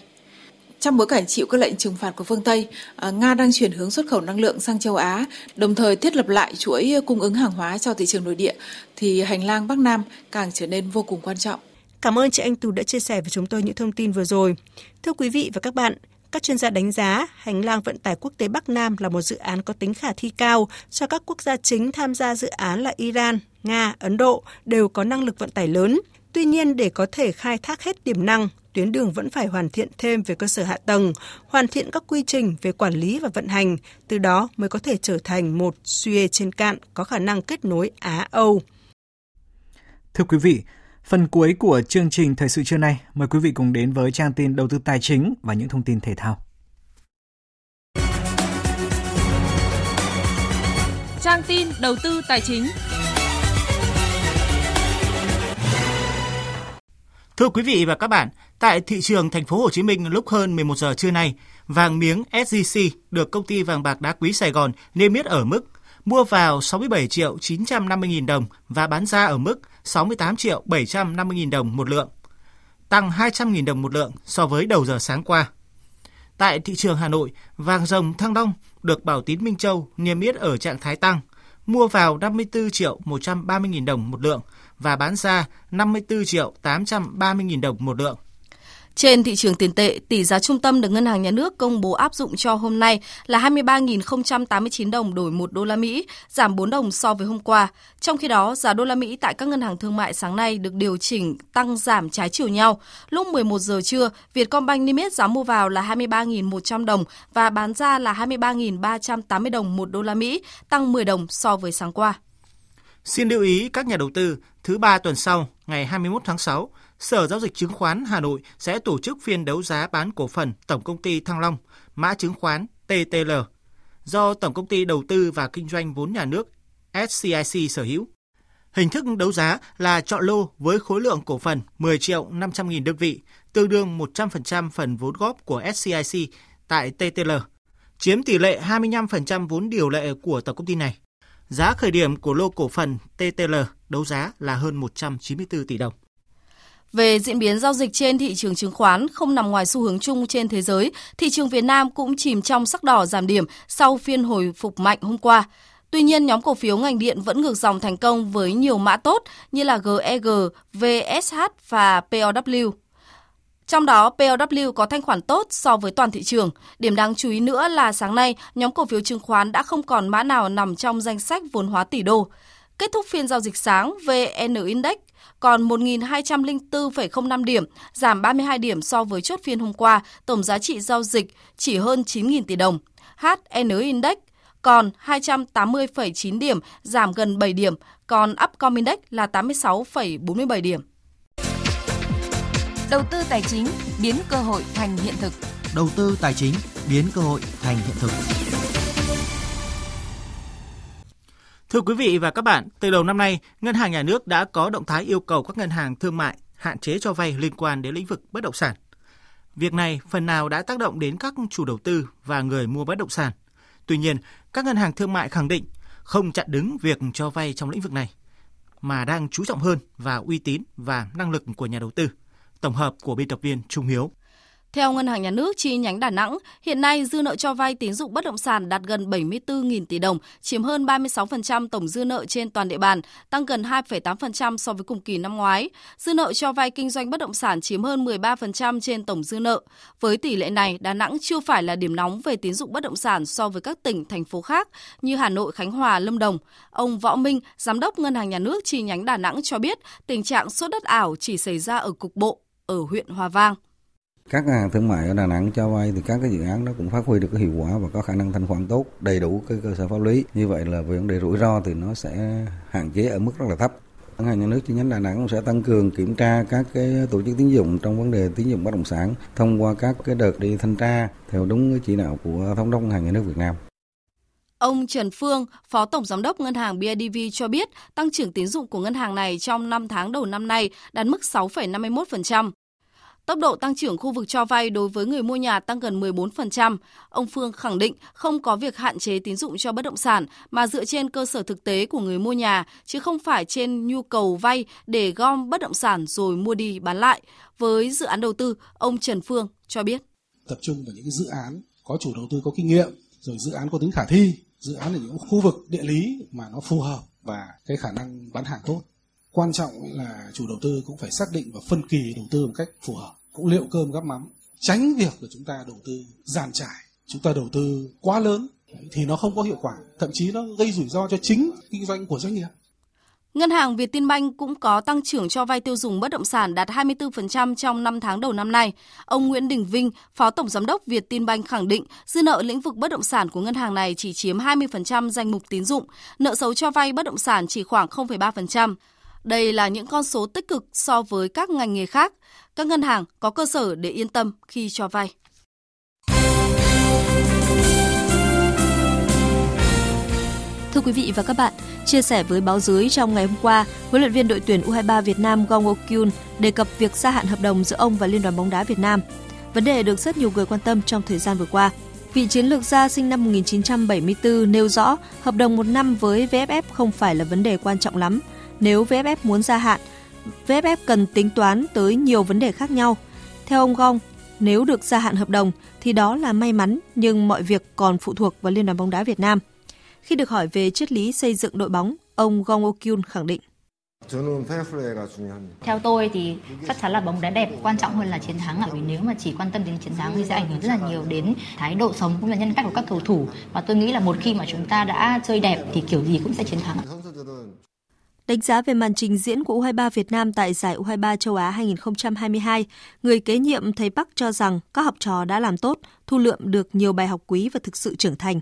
Trong bối cảnh chịu các lệnh trừng phạt của phương Tây, à, Nga đang chuyển hướng xuất khẩu năng lượng sang châu Á, đồng thời thiết lập lại chuỗi cung ứng hàng hóa cho thị trường nội địa, thì hành lang Bắc Nam càng trở nên vô cùng quan trọng. Cảm ơn chị Anh Tú đã chia sẻ với chúng tôi những thông tin vừa rồi. Thưa quý vị và các bạn, các chuyên gia đánh giá hành lang vận tải quốc tế Bắc Nam là một dự án có tính khả thi cao cho các quốc gia chính tham gia dự án là Iran, Nga, Ấn Độ đều có năng lực vận tải lớn. Tuy nhiên, để có thể khai thác hết tiềm năng, tuyến đường vẫn phải hoàn thiện thêm về cơ sở hạ tầng, hoàn thiện các quy trình về quản lý và vận hành, từ đó mới có thể trở thành một Suez trên cạn có khả năng kết nối Á-Âu. Thưa quý vị, phần cuối của chương trình Thời sự trưa nay, mời quý vị cùng đến với trang tin đầu tư tài chính và những thông tin thể thao. Trang tin đầu tư tài chính Thưa quý vị và các bạn, tại thị trường thành phố Hồ Chí Minh lúc hơn 11 giờ trưa nay, vàng miếng SJC được công ty vàng bạc đá quý Sài Gòn niêm yết ở mức mua vào 67 triệu 950 000 đồng và bán ra ở mức 68 triệu 750 000 đồng một lượng. tăng 200.000 đồng một lượng so với đầu giờ sáng qua. Tại thị trường Hà Nội, vàng rồng thăng long được Bảo Tín Minh Châu niêm yết ở trạng thái tăng, mua vào 54 triệu 130 000 đồng một lượng và bán ra 54 triệu 830 000 đồng một lượng. Trên thị trường tiền tệ, tỷ giá trung tâm được Ngân hàng Nhà nước công bố áp dụng cho hôm nay là 23.089 đồng đổi 1 đô la Mỹ, giảm 4 đồng so với hôm qua. Trong khi đó, giá đô la Mỹ tại các ngân hàng thương mại sáng nay được điều chỉnh tăng giảm trái chiều nhau. Lúc 11 giờ trưa, Vietcombank niêm yết giá mua vào là 23.100 đồng và bán ra là 23.380 đồng 1 đô la Mỹ, tăng 10 đồng so với sáng qua. Xin lưu ý các nhà đầu tư, thứ ba tuần sau, ngày 21 tháng 6, Sở Giao dịch Chứng khoán Hà Nội sẽ tổ chức phiên đấu giá bán cổ phần Tổng công ty Thăng Long, mã chứng khoán TTL, do Tổng công ty Đầu tư và Kinh doanh vốn nhà nước SCIC sở hữu. Hình thức đấu giá là chọn lô với khối lượng cổ phần 10 triệu 500 nghìn đơn vị, tương đương 100% phần vốn góp của SCIC tại TTL, chiếm tỷ lệ 25% vốn điều lệ của tổng công ty này. Giá khởi điểm của lô cổ phần TTL đấu giá là hơn 194 tỷ đồng. Về diễn biến giao dịch trên thị trường chứng khoán không nằm ngoài xu hướng chung trên thế giới, thị trường Việt Nam cũng chìm trong sắc đỏ giảm điểm sau phiên hồi phục mạnh hôm qua. Tuy nhiên, nhóm cổ phiếu ngành điện vẫn ngược dòng thành công với nhiều mã tốt như là GEG, VSH và POW. Trong đó, POW có thanh khoản tốt so với toàn thị trường. Điểm đáng chú ý nữa là sáng nay, nhóm cổ phiếu chứng khoán đã không còn mã nào nằm trong danh sách vốn hóa tỷ đô. Kết thúc phiên giao dịch sáng, VN Index còn 1.204,05 điểm, giảm 32 điểm so với chốt phiên hôm qua, tổng giá trị giao dịch chỉ hơn 9.000 tỷ đồng. HN Index còn 280,9 điểm, giảm gần 7 điểm, còn Upcom Index là 86,47 điểm. Đầu tư tài chính biến cơ hội thành hiện thực. Đầu tư tài chính biến cơ hội thành hiện thực. Thưa quý vị và các bạn, từ đầu năm nay, Ngân hàng Nhà nước đã có động thái yêu cầu các ngân hàng thương mại hạn chế cho vay liên quan đến lĩnh vực bất động sản. Việc này phần nào đã tác động đến các chủ đầu tư và người mua bất động sản. Tuy nhiên, các ngân hàng thương mại khẳng định không chặn đứng việc cho vay trong lĩnh vực này, mà đang chú trọng hơn vào uy tín và năng lực của nhà đầu tư. Tổng hợp của biên tập viên Trung Hiếu. Theo Ngân hàng Nhà nước chi nhánh Đà Nẵng, hiện nay dư nợ cho vay tín dụng bất động sản đạt gần 74.000 tỷ đồng, chiếm hơn 36% tổng dư nợ trên toàn địa bàn, tăng gần 2,8% so với cùng kỳ năm ngoái. Dư nợ cho vay kinh doanh bất động sản chiếm hơn 13% trên tổng dư nợ. Với tỷ lệ này, Đà Nẵng chưa phải là điểm nóng về tín dụng bất động sản so với các tỉnh, thành phố khác như Hà Nội, Khánh Hòa, Lâm Đồng. Ông Võ Minh, Giám đốc Ngân hàng Nhà nước chi nhánh Đà Nẵng cho biết tình trạng sốt đất ảo chỉ xảy ra ở cục bộ, ở huyện Hòa Vang các ngân hàng thương mại ở Đà Nẵng cho vay thì các cái dự án nó cũng phát huy được cái hiệu quả và có khả năng thanh khoản tốt, đầy đủ cái cơ sở pháp lý. Như vậy là về vấn đề rủi ro thì nó sẽ hạn chế ở mức rất là thấp. Ngân hàng nhà nước chi nhánh Đà Nẵng cũng sẽ tăng cường kiểm tra các cái tổ chức tín dụng trong vấn đề tín dụng bất động sản thông qua các cái đợt đi thanh tra theo đúng cái chỉ đạo của thống đốc ngân hàng nhà nước Việt Nam. Ông Trần Phương, Phó Tổng Giám đốc Ngân hàng BIDV cho biết tăng trưởng tín dụng của ngân hàng này trong 5 tháng đầu năm nay đạt mức 6,51%. Tốc độ tăng trưởng khu vực cho vay đối với người mua nhà tăng gần 14%. Ông Phương khẳng định không có việc hạn chế tín dụng cho bất động sản mà dựa trên cơ sở thực tế của người mua nhà chứ không phải trên nhu cầu vay để gom bất động sản rồi mua đi bán lại. Với dự án đầu tư, ông Trần Phương cho biết. Tập trung vào những dự án có chủ đầu tư có kinh nghiệm, rồi dự án có tính khả thi, dự án ở những khu vực địa lý mà nó phù hợp và cái khả năng bán hàng tốt quan trọng là chủ đầu tư cũng phải xác định và phân kỳ đầu tư một cách phù hợp. Cũng liệu cơm gắp mắm. Tránh việc là chúng ta đầu tư giàn trải chúng ta đầu tư quá lớn thì nó không có hiệu quả. Thậm chí nó gây rủi ro cho chính kinh doanh của doanh nghiệp. Ngân hàng Vietinbank cũng có tăng trưởng cho vay tiêu dùng bất động sản đạt 24% trong 5 tháng đầu năm nay. Ông Nguyễn Đình Vinh, Phó Tổng Giám đốc Vietinbank khẳng định dư nợ lĩnh vực bất động sản của ngân hàng này chỉ chiếm 20% danh mục tín dụng, nợ xấu cho vay bất động sản chỉ khoảng 0,3%. Đây là những con số tích cực so với các ngành nghề khác. Các ngân hàng có cơ sở để yên tâm khi cho vay. Thưa quý vị và các bạn, chia sẻ với báo giới trong ngày hôm qua, huấn luyện viên đội tuyển U23 Việt Nam Gong Okyun đề cập việc gia hạn hợp đồng giữa ông và Liên đoàn bóng đá Việt Nam. Vấn đề được rất nhiều người quan tâm trong thời gian vừa qua. Vị chiến lược gia sinh năm 1974 nêu rõ hợp đồng một năm với VFF không phải là vấn đề quan trọng lắm. Nếu VFF muốn gia hạn, VFF cần tính toán tới nhiều vấn đề khác nhau. Theo ông Gong, nếu được gia hạn hợp đồng thì đó là may mắn nhưng mọi việc còn phụ thuộc vào Liên đoàn bóng đá Việt Nam. Khi được hỏi về triết lý xây dựng đội bóng, ông Gong Okyun khẳng định theo tôi thì chắc chắn là bóng đá đẹp quan trọng hơn là chiến thắng bởi vì nếu mà chỉ quan tâm đến chiến thắng thì sẽ ảnh hưởng rất là nhiều đến thái độ sống cũng là nhân cách của các cầu thủ và tôi nghĩ là một khi mà chúng ta đã chơi đẹp thì kiểu gì cũng sẽ chiến thắng. Đánh giá về màn trình diễn của U23 Việt Nam tại giải U23 châu Á 2022, người kế nhiệm thầy Park cho rằng các học trò đã làm tốt, thu lượm được nhiều bài học quý và thực sự trưởng thành.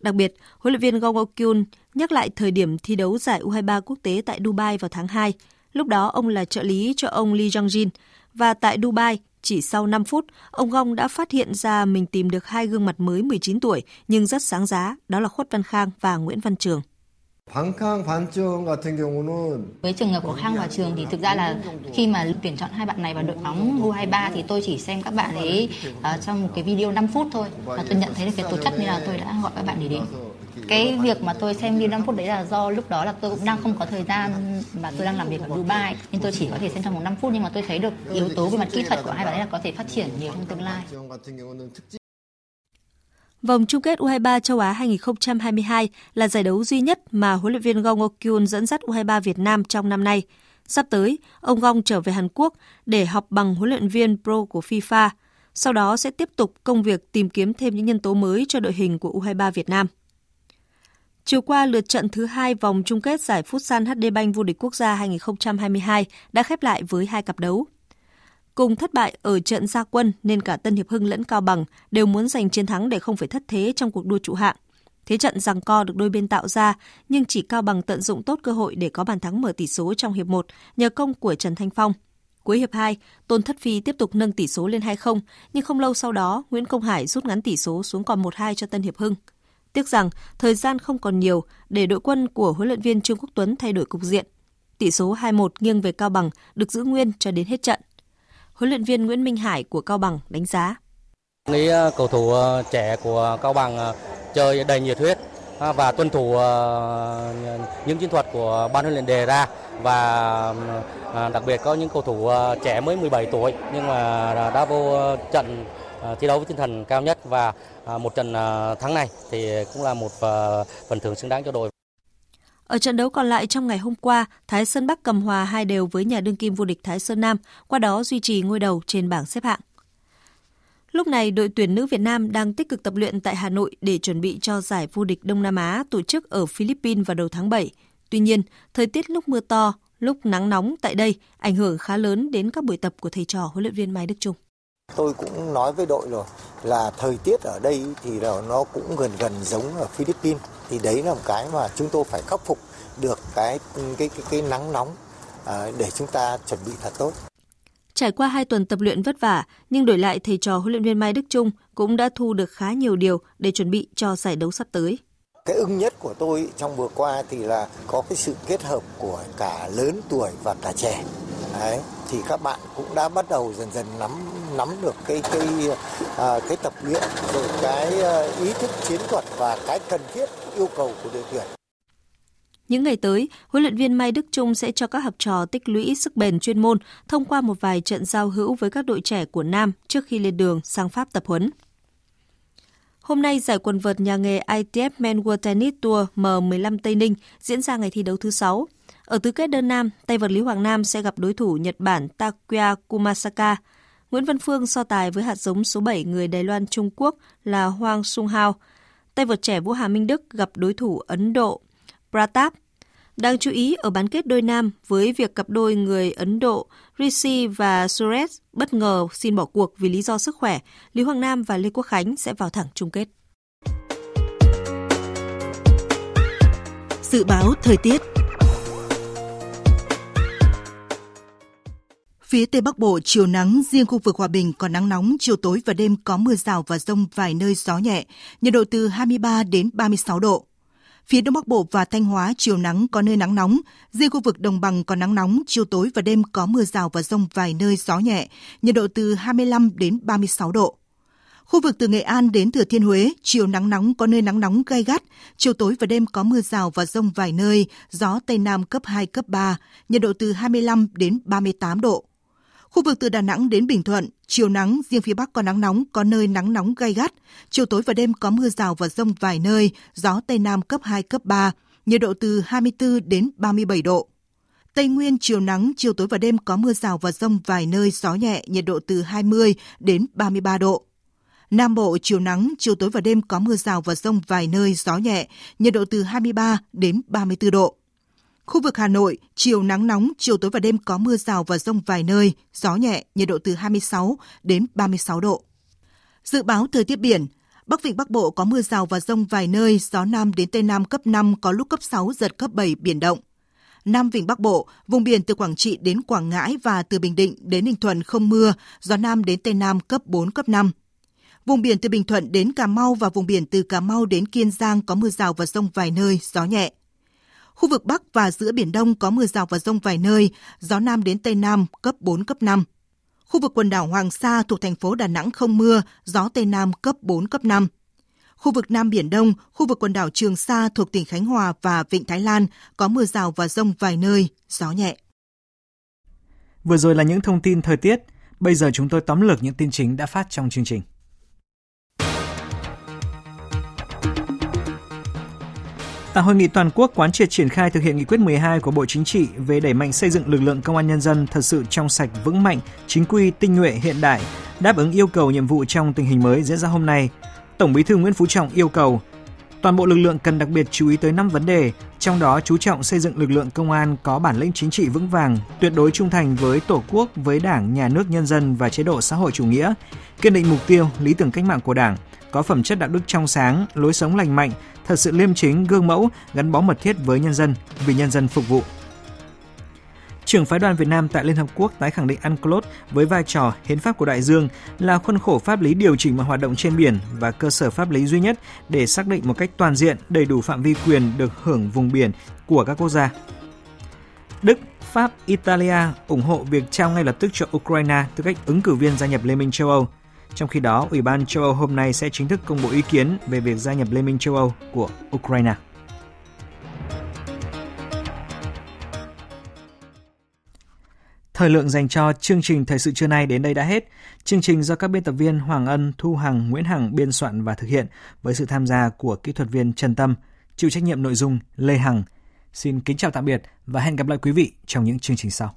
Đặc biệt, huấn luyện viên Gong Okyun nhắc lại thời điểm thi đấu giải U23 quốc tế tại Dubai vào tháng 2. Lúc đó ông là trợ lý cho ông Lee Jong-jin và tại Dubai, chỉ sau 5 phút, ông Gong đã phát hiện ra mình tìm được hai gương mặt mới 19 tuổi nhưng rất sáng giá, đó là Khuất Văn Khang và Nguyễn Văn Trường. Với trường hợp của Khang và Trường thì thực ra là khi mà tuyển chọn hai bạn này vào đội bóng U23 thì tôi chỉ xem các bạn ấy uh, trong một cái video 5 phút thôi và tôi nhận thấy được cái tố chất nên là tôi đã gọi các bạn ấy đến. Cái việc mà tôi xem video 5 phút đấy là do lúc đó là tôi cũng đang không có thời gian mà tôi đang làm việc ở Dubai nên tôi chỉ có thể xem trong vòng 5 phút nhưng mà tôi thấy được yếu tố về mặt kỹ thuật của hai bạn ấy là có thể phát triển nhiều trong tương lai. Vòng chung kết U23 châu Á 2022 là giải đấu duy nhất mà huấn luyện viên Gong Okyun dẫn dắt U23 Việt Nam trong năm nay. Sắp tới, ông Gong trở về Hàn Quốc để học bằng huấn luyện viên pro của FIFA. Sau đó sẽ tiếp tục công việc tìm kiếm thêm những nhân tố mới cho đội hình của U23 Việt Nam. Chiều qua, lượt trận thứ hai vòng chung kết giải Futsal HD Bank vô địch quốc gia 2022 đã khép lại với hai cặp đấu. Cùng thất bại ở trận gia quân nên cả Tân Hiệp Hưng lẫn Cao Bằng đều muốn giành chiến thắng để không phải thất thế trong cuộc đua trụ hạng. Thế trận giằng co được đôi bên tạo ra, nhưng chỉ Cao Bằng tận dụng tốt cơ hội để có bàn thắng mở tỷ số trong hiệp 1 nhờ công của Trần Thanh Phong. Cuối hiệp 2, Tôn Thất Phi tiếp tục nâng tỷ số lên 2-0, nhưng không lâu sau đó, Nguyễn Công Hải rút ngắn tỷ số xuống còn 1-2 cho Tân Hiệp Hưng. Tiếc rằng, thời gian không còn nhiều để đội quân của huấn luyện viên Trương Quốc Tuấn thay đổi cục diện. Tỷ số 2-1 nghiêng về Cao Bằng được giữ nguyên cho đến hết trận huấn luyện viên Nguyễn Minh Hải của Cao Bằng đánh giá. Nghĩ ờ, cầu thủ ờ, trẻ của Cao Bằng ờ, chơi đầy nhiệt huyết và tuân thủ những chiến thuật của ban huấn luyện đề ra và đặc biệt có những cầu thủ trẻ mới 17 tuổi, nhưng mà đã vô trận thi đấu với tinh thần cao nhất và một trận thắng này thì cũng là một phần thưởng xứng đáng cho đội. Ở trận đấu còn lại trong ngày hôm qua, Thái Sơn Bắc cầm hòa hai đều với nhà đương kim vô địch Thái Sơn Nam, qua đó duy trì ngôi đầu trên bảng xếp hạng. Lúc này, đội tuyển nữ Việt Nam đang tích cực tập luyện tại Hà Nội để chuẩn bị cho giải vô địch Đông Nam Á tổ chức ở Philippines vào đầu tháng 7. Tuy nhiên, thời tiết lúc mưa to, lúc nắng nóng tại đây ảnh hưởng khá lớn đến các buổi tập của thầy trò huấn luyện viên Mai Đức Trung. Tôi cũng nói với đội rồi là thời tiết ở đây thì nó cũng gần gần giống ở Philippines thì đấy là một cái mà chúng tôi phải khắc phục được cái cái cái, cái nắng nóng à, để chúng ta chuẩn bị thật tốt. Trải qua hai tuần tập luyện vất vả, nhưng đổi lại thầy trò huấn luyện viên Mai Đức Trung cũng đã thu được khá nhiều điều để chuẩn bị cho giải đấu sắp tới. Cái ưng nhất của tôi trong vừa qua thì là có cái sự kết hợp của cả lớn tuổi và cả trẻ. Đấy, thì các bạn cũng đã bắt đầu dần dần nắm nắm được cái cái à, cái tập luyện rồi cái à, ý thức chiến thuật và cái cần thiết yêu cầu của đội tuyển. Những ngày tới, huấn luyện viên Mai Đức Trung sẽ cho các học trò tích lũy sức bền chuyên môn thông qua một vài trận giao hữu với các đội trẻ của Nam trước khi lên đường sang Pháp tập huấn. Hôm nay, giải quần vợt nhà nghề ITF Men World Tennis Tour M15 Tây Ninh diễn ra ngày thi đấu thứ 6. Ở tứ kết đơn nam, tay vật Lý Hoàng Nam sẽ gặp đối thủ Nhật Bản Takuya Kumasaka. Nguyễn Văn Phương so tài với hạt giống số 7 người Đài Loan Trung Quốc là Hoàng Sung Hao. Tay vợt trẻ Vũ Hà Minh Đức gặp đối thủ Ấn Độ Pratap. Đáng chú ý ở bán kết đôi nam với việc cặp đôi người Ấn Độ Rishi và Suresh bất ngờ xin bỏ cuộc vì lý do sức khỏe, Lý Hoàng Nam và Lê Quốc Khánh sẽ vào thẳng chung kết. Dự báo thời tiết Phía Tây Bắc Bộ chiều nắng, riêng khu vực Hòa Bình có nắng nóng, chiều tối và đêm có mưa rào và rông vài nơi gió nhẹ, nhiệt độ từ 23 đến 36 độ. Phía Đông Bắc Bộ và Thanh Hóa chiều nắng có nơi nắng nóng, riêng khu vực đồng bằng có nắng nóng, chiều tối và đêm có mưa rào và rông vài nơi gió nhẹ, nhiệt độ từ 25 đến 36 độ. Khu vực từ Nghệ An đến Thừa Thiên Huế, chiều nắng nóng có nơi nắng nóng gai gắt, chiều tối và đêm có mưa rào và rông vài nơi, gió Tây Nam cấp 2, cấp 3, nhiệt độ từ 25 đến 38 độ. Khu vực từ Đà Nẵng đến Bình Thuận, chiều nắng, riêng phía Bắc có nắng nóng, có nơi nắng nóng gai gắt. Chiều tối và đêm có mưa rào và rông vài nơi, gió Tây Nam cấp 2, cấp 3, nhiệt độ từ 24 đến 37 độ. Tây Nguyên chiều nắng, chiều tối và đêm có mưa rào và rông vài nơi, gió nhẹ, nhiệt độ từ 20 đến 33 độ. Nam Bộ chiều nắng, chiều tối và đêm có mưa rào và rông vài nơi, gió nhẹ, nhiệt độ từ 23 đến 34 độ. Khu vực Hà Nội, chiều nắng nóng, chiều tối và đêm có mưa rào và rông vài nơi, gió nhẹ, nhiệt độ từ 26 đến 36 độ. Dự báo thời tiết biển, Bắc Vịnh Bắc Bộ có mưa rào và rông vài nơi, gió Nam đến Tây Nam cấp 5, có lúc cấp 6, giật cấp 7, biển động. Nam Vịnh Bắc Bộ, vùng biển từ Quảng Trị đến Quảng Ngãi và từ Bình Định đến Ninh Thuận không mưa, gió Nam đến Tây Nam cấp 4, cấp 5. Vùng biển từ Bình Thuận đến Cà Mau và vùng biển từ Cà Mau đến Kiên Giang có mưa rào và rông vài nơi, gió nhẹ. Khu vực Bắc và giữa Biển Đông có mưa rào và rông vài nơi, gió Nam đến Tây Nam cấp 4, cấp 5. Khu vực quần đảo Hoàng Sa thuộc thành phố Đà Nẵng không mưa, gió Tây Nam cấp 4, cấp 5. Khu vực Nam Biển Đông, khu vực quần đảo Trường Sa thuộc tỉnh Khánh Hòa và Vịnh Thái Lan có mưa rào và rông vài nơi, gió nhẹ. Vừa rồi là những thông tin thời tiết, bây giờ chúng tôi tóm lược những tin chính đã phát trong chương trình. Tại hội nghị toàn quốc quán triệt triển khai thực hiện nghị quyết 12 của Bộ Chính trị về đẩy mạnh xây dựng lực lượng công an nhân dân thật sự trong sạch, vững mạnh, chính quy, tinh nhuệ, hiện đại, đáp ứng yêu cầu nhiệm vụ trong tình hình mới diễn ra hôm nay, Tổng Bí thư Nguyễn Phú Trọng yêu cầu toàn bộ lực lượng cần đặc biệt chú ý tới 5 vấn đề, trong đó chú trọng xây dựng lực lượng công an có bản lĩnh chính trị vững vàng, tuyệt đối trung thành với Tổ quốc, với Đảng, Nhà nước, nhân dân và chế độ xã hội chủ nghĩa, kiên định mục tiêu, lý tưởng cách mạng của Đảng, có phẩm chất đạo đức trong sáng, lối sống lành mạnh, thật sự liêm chính, gương mẫu, gắn bó mật thiết với nhân dân, vì nhân dân phục vụ. Trưởng phái đoàn Việt Nam tại Liên Hợp Quốc tái khẳng định UNCLOS với vai trò hiến pháp của đại dương là khuôn khổ pháp lý điều chỉnh mọi hoạt động trên biển và cơ sở pháp lý duy nhất để xác định một cách toàn diện đầy đủ phạm vi quyền được hưởng vùng biển của các quốc gia. Đức, Pháp, Italia ủng hộ việc trao ngay lập tức cho Ukraine tư cách ứng cử viên gia nhập Liên minh châu Âu. Trong khi đó, Ủy ban châu Âu hôm nay sẽ chính thức công bố ý kiến về việc gia nhập Liên minh châu Âu của Ukraine. Thời lượng dành cho chương trình Thời sự trưa nay đến đây đã hết. Chương trình do các biên tập viên Hoàng Ân, Thu Hằng, Nguyễn Hằng biên soạn và thực hiện với sự tham gia của kỹ thuật viên Trần Tâm, chịu trách nhiệm nội dung Lê Hằng. Xin kính chào tạm biệt và hẹn gặp lại quý vị trong những chương trình sau.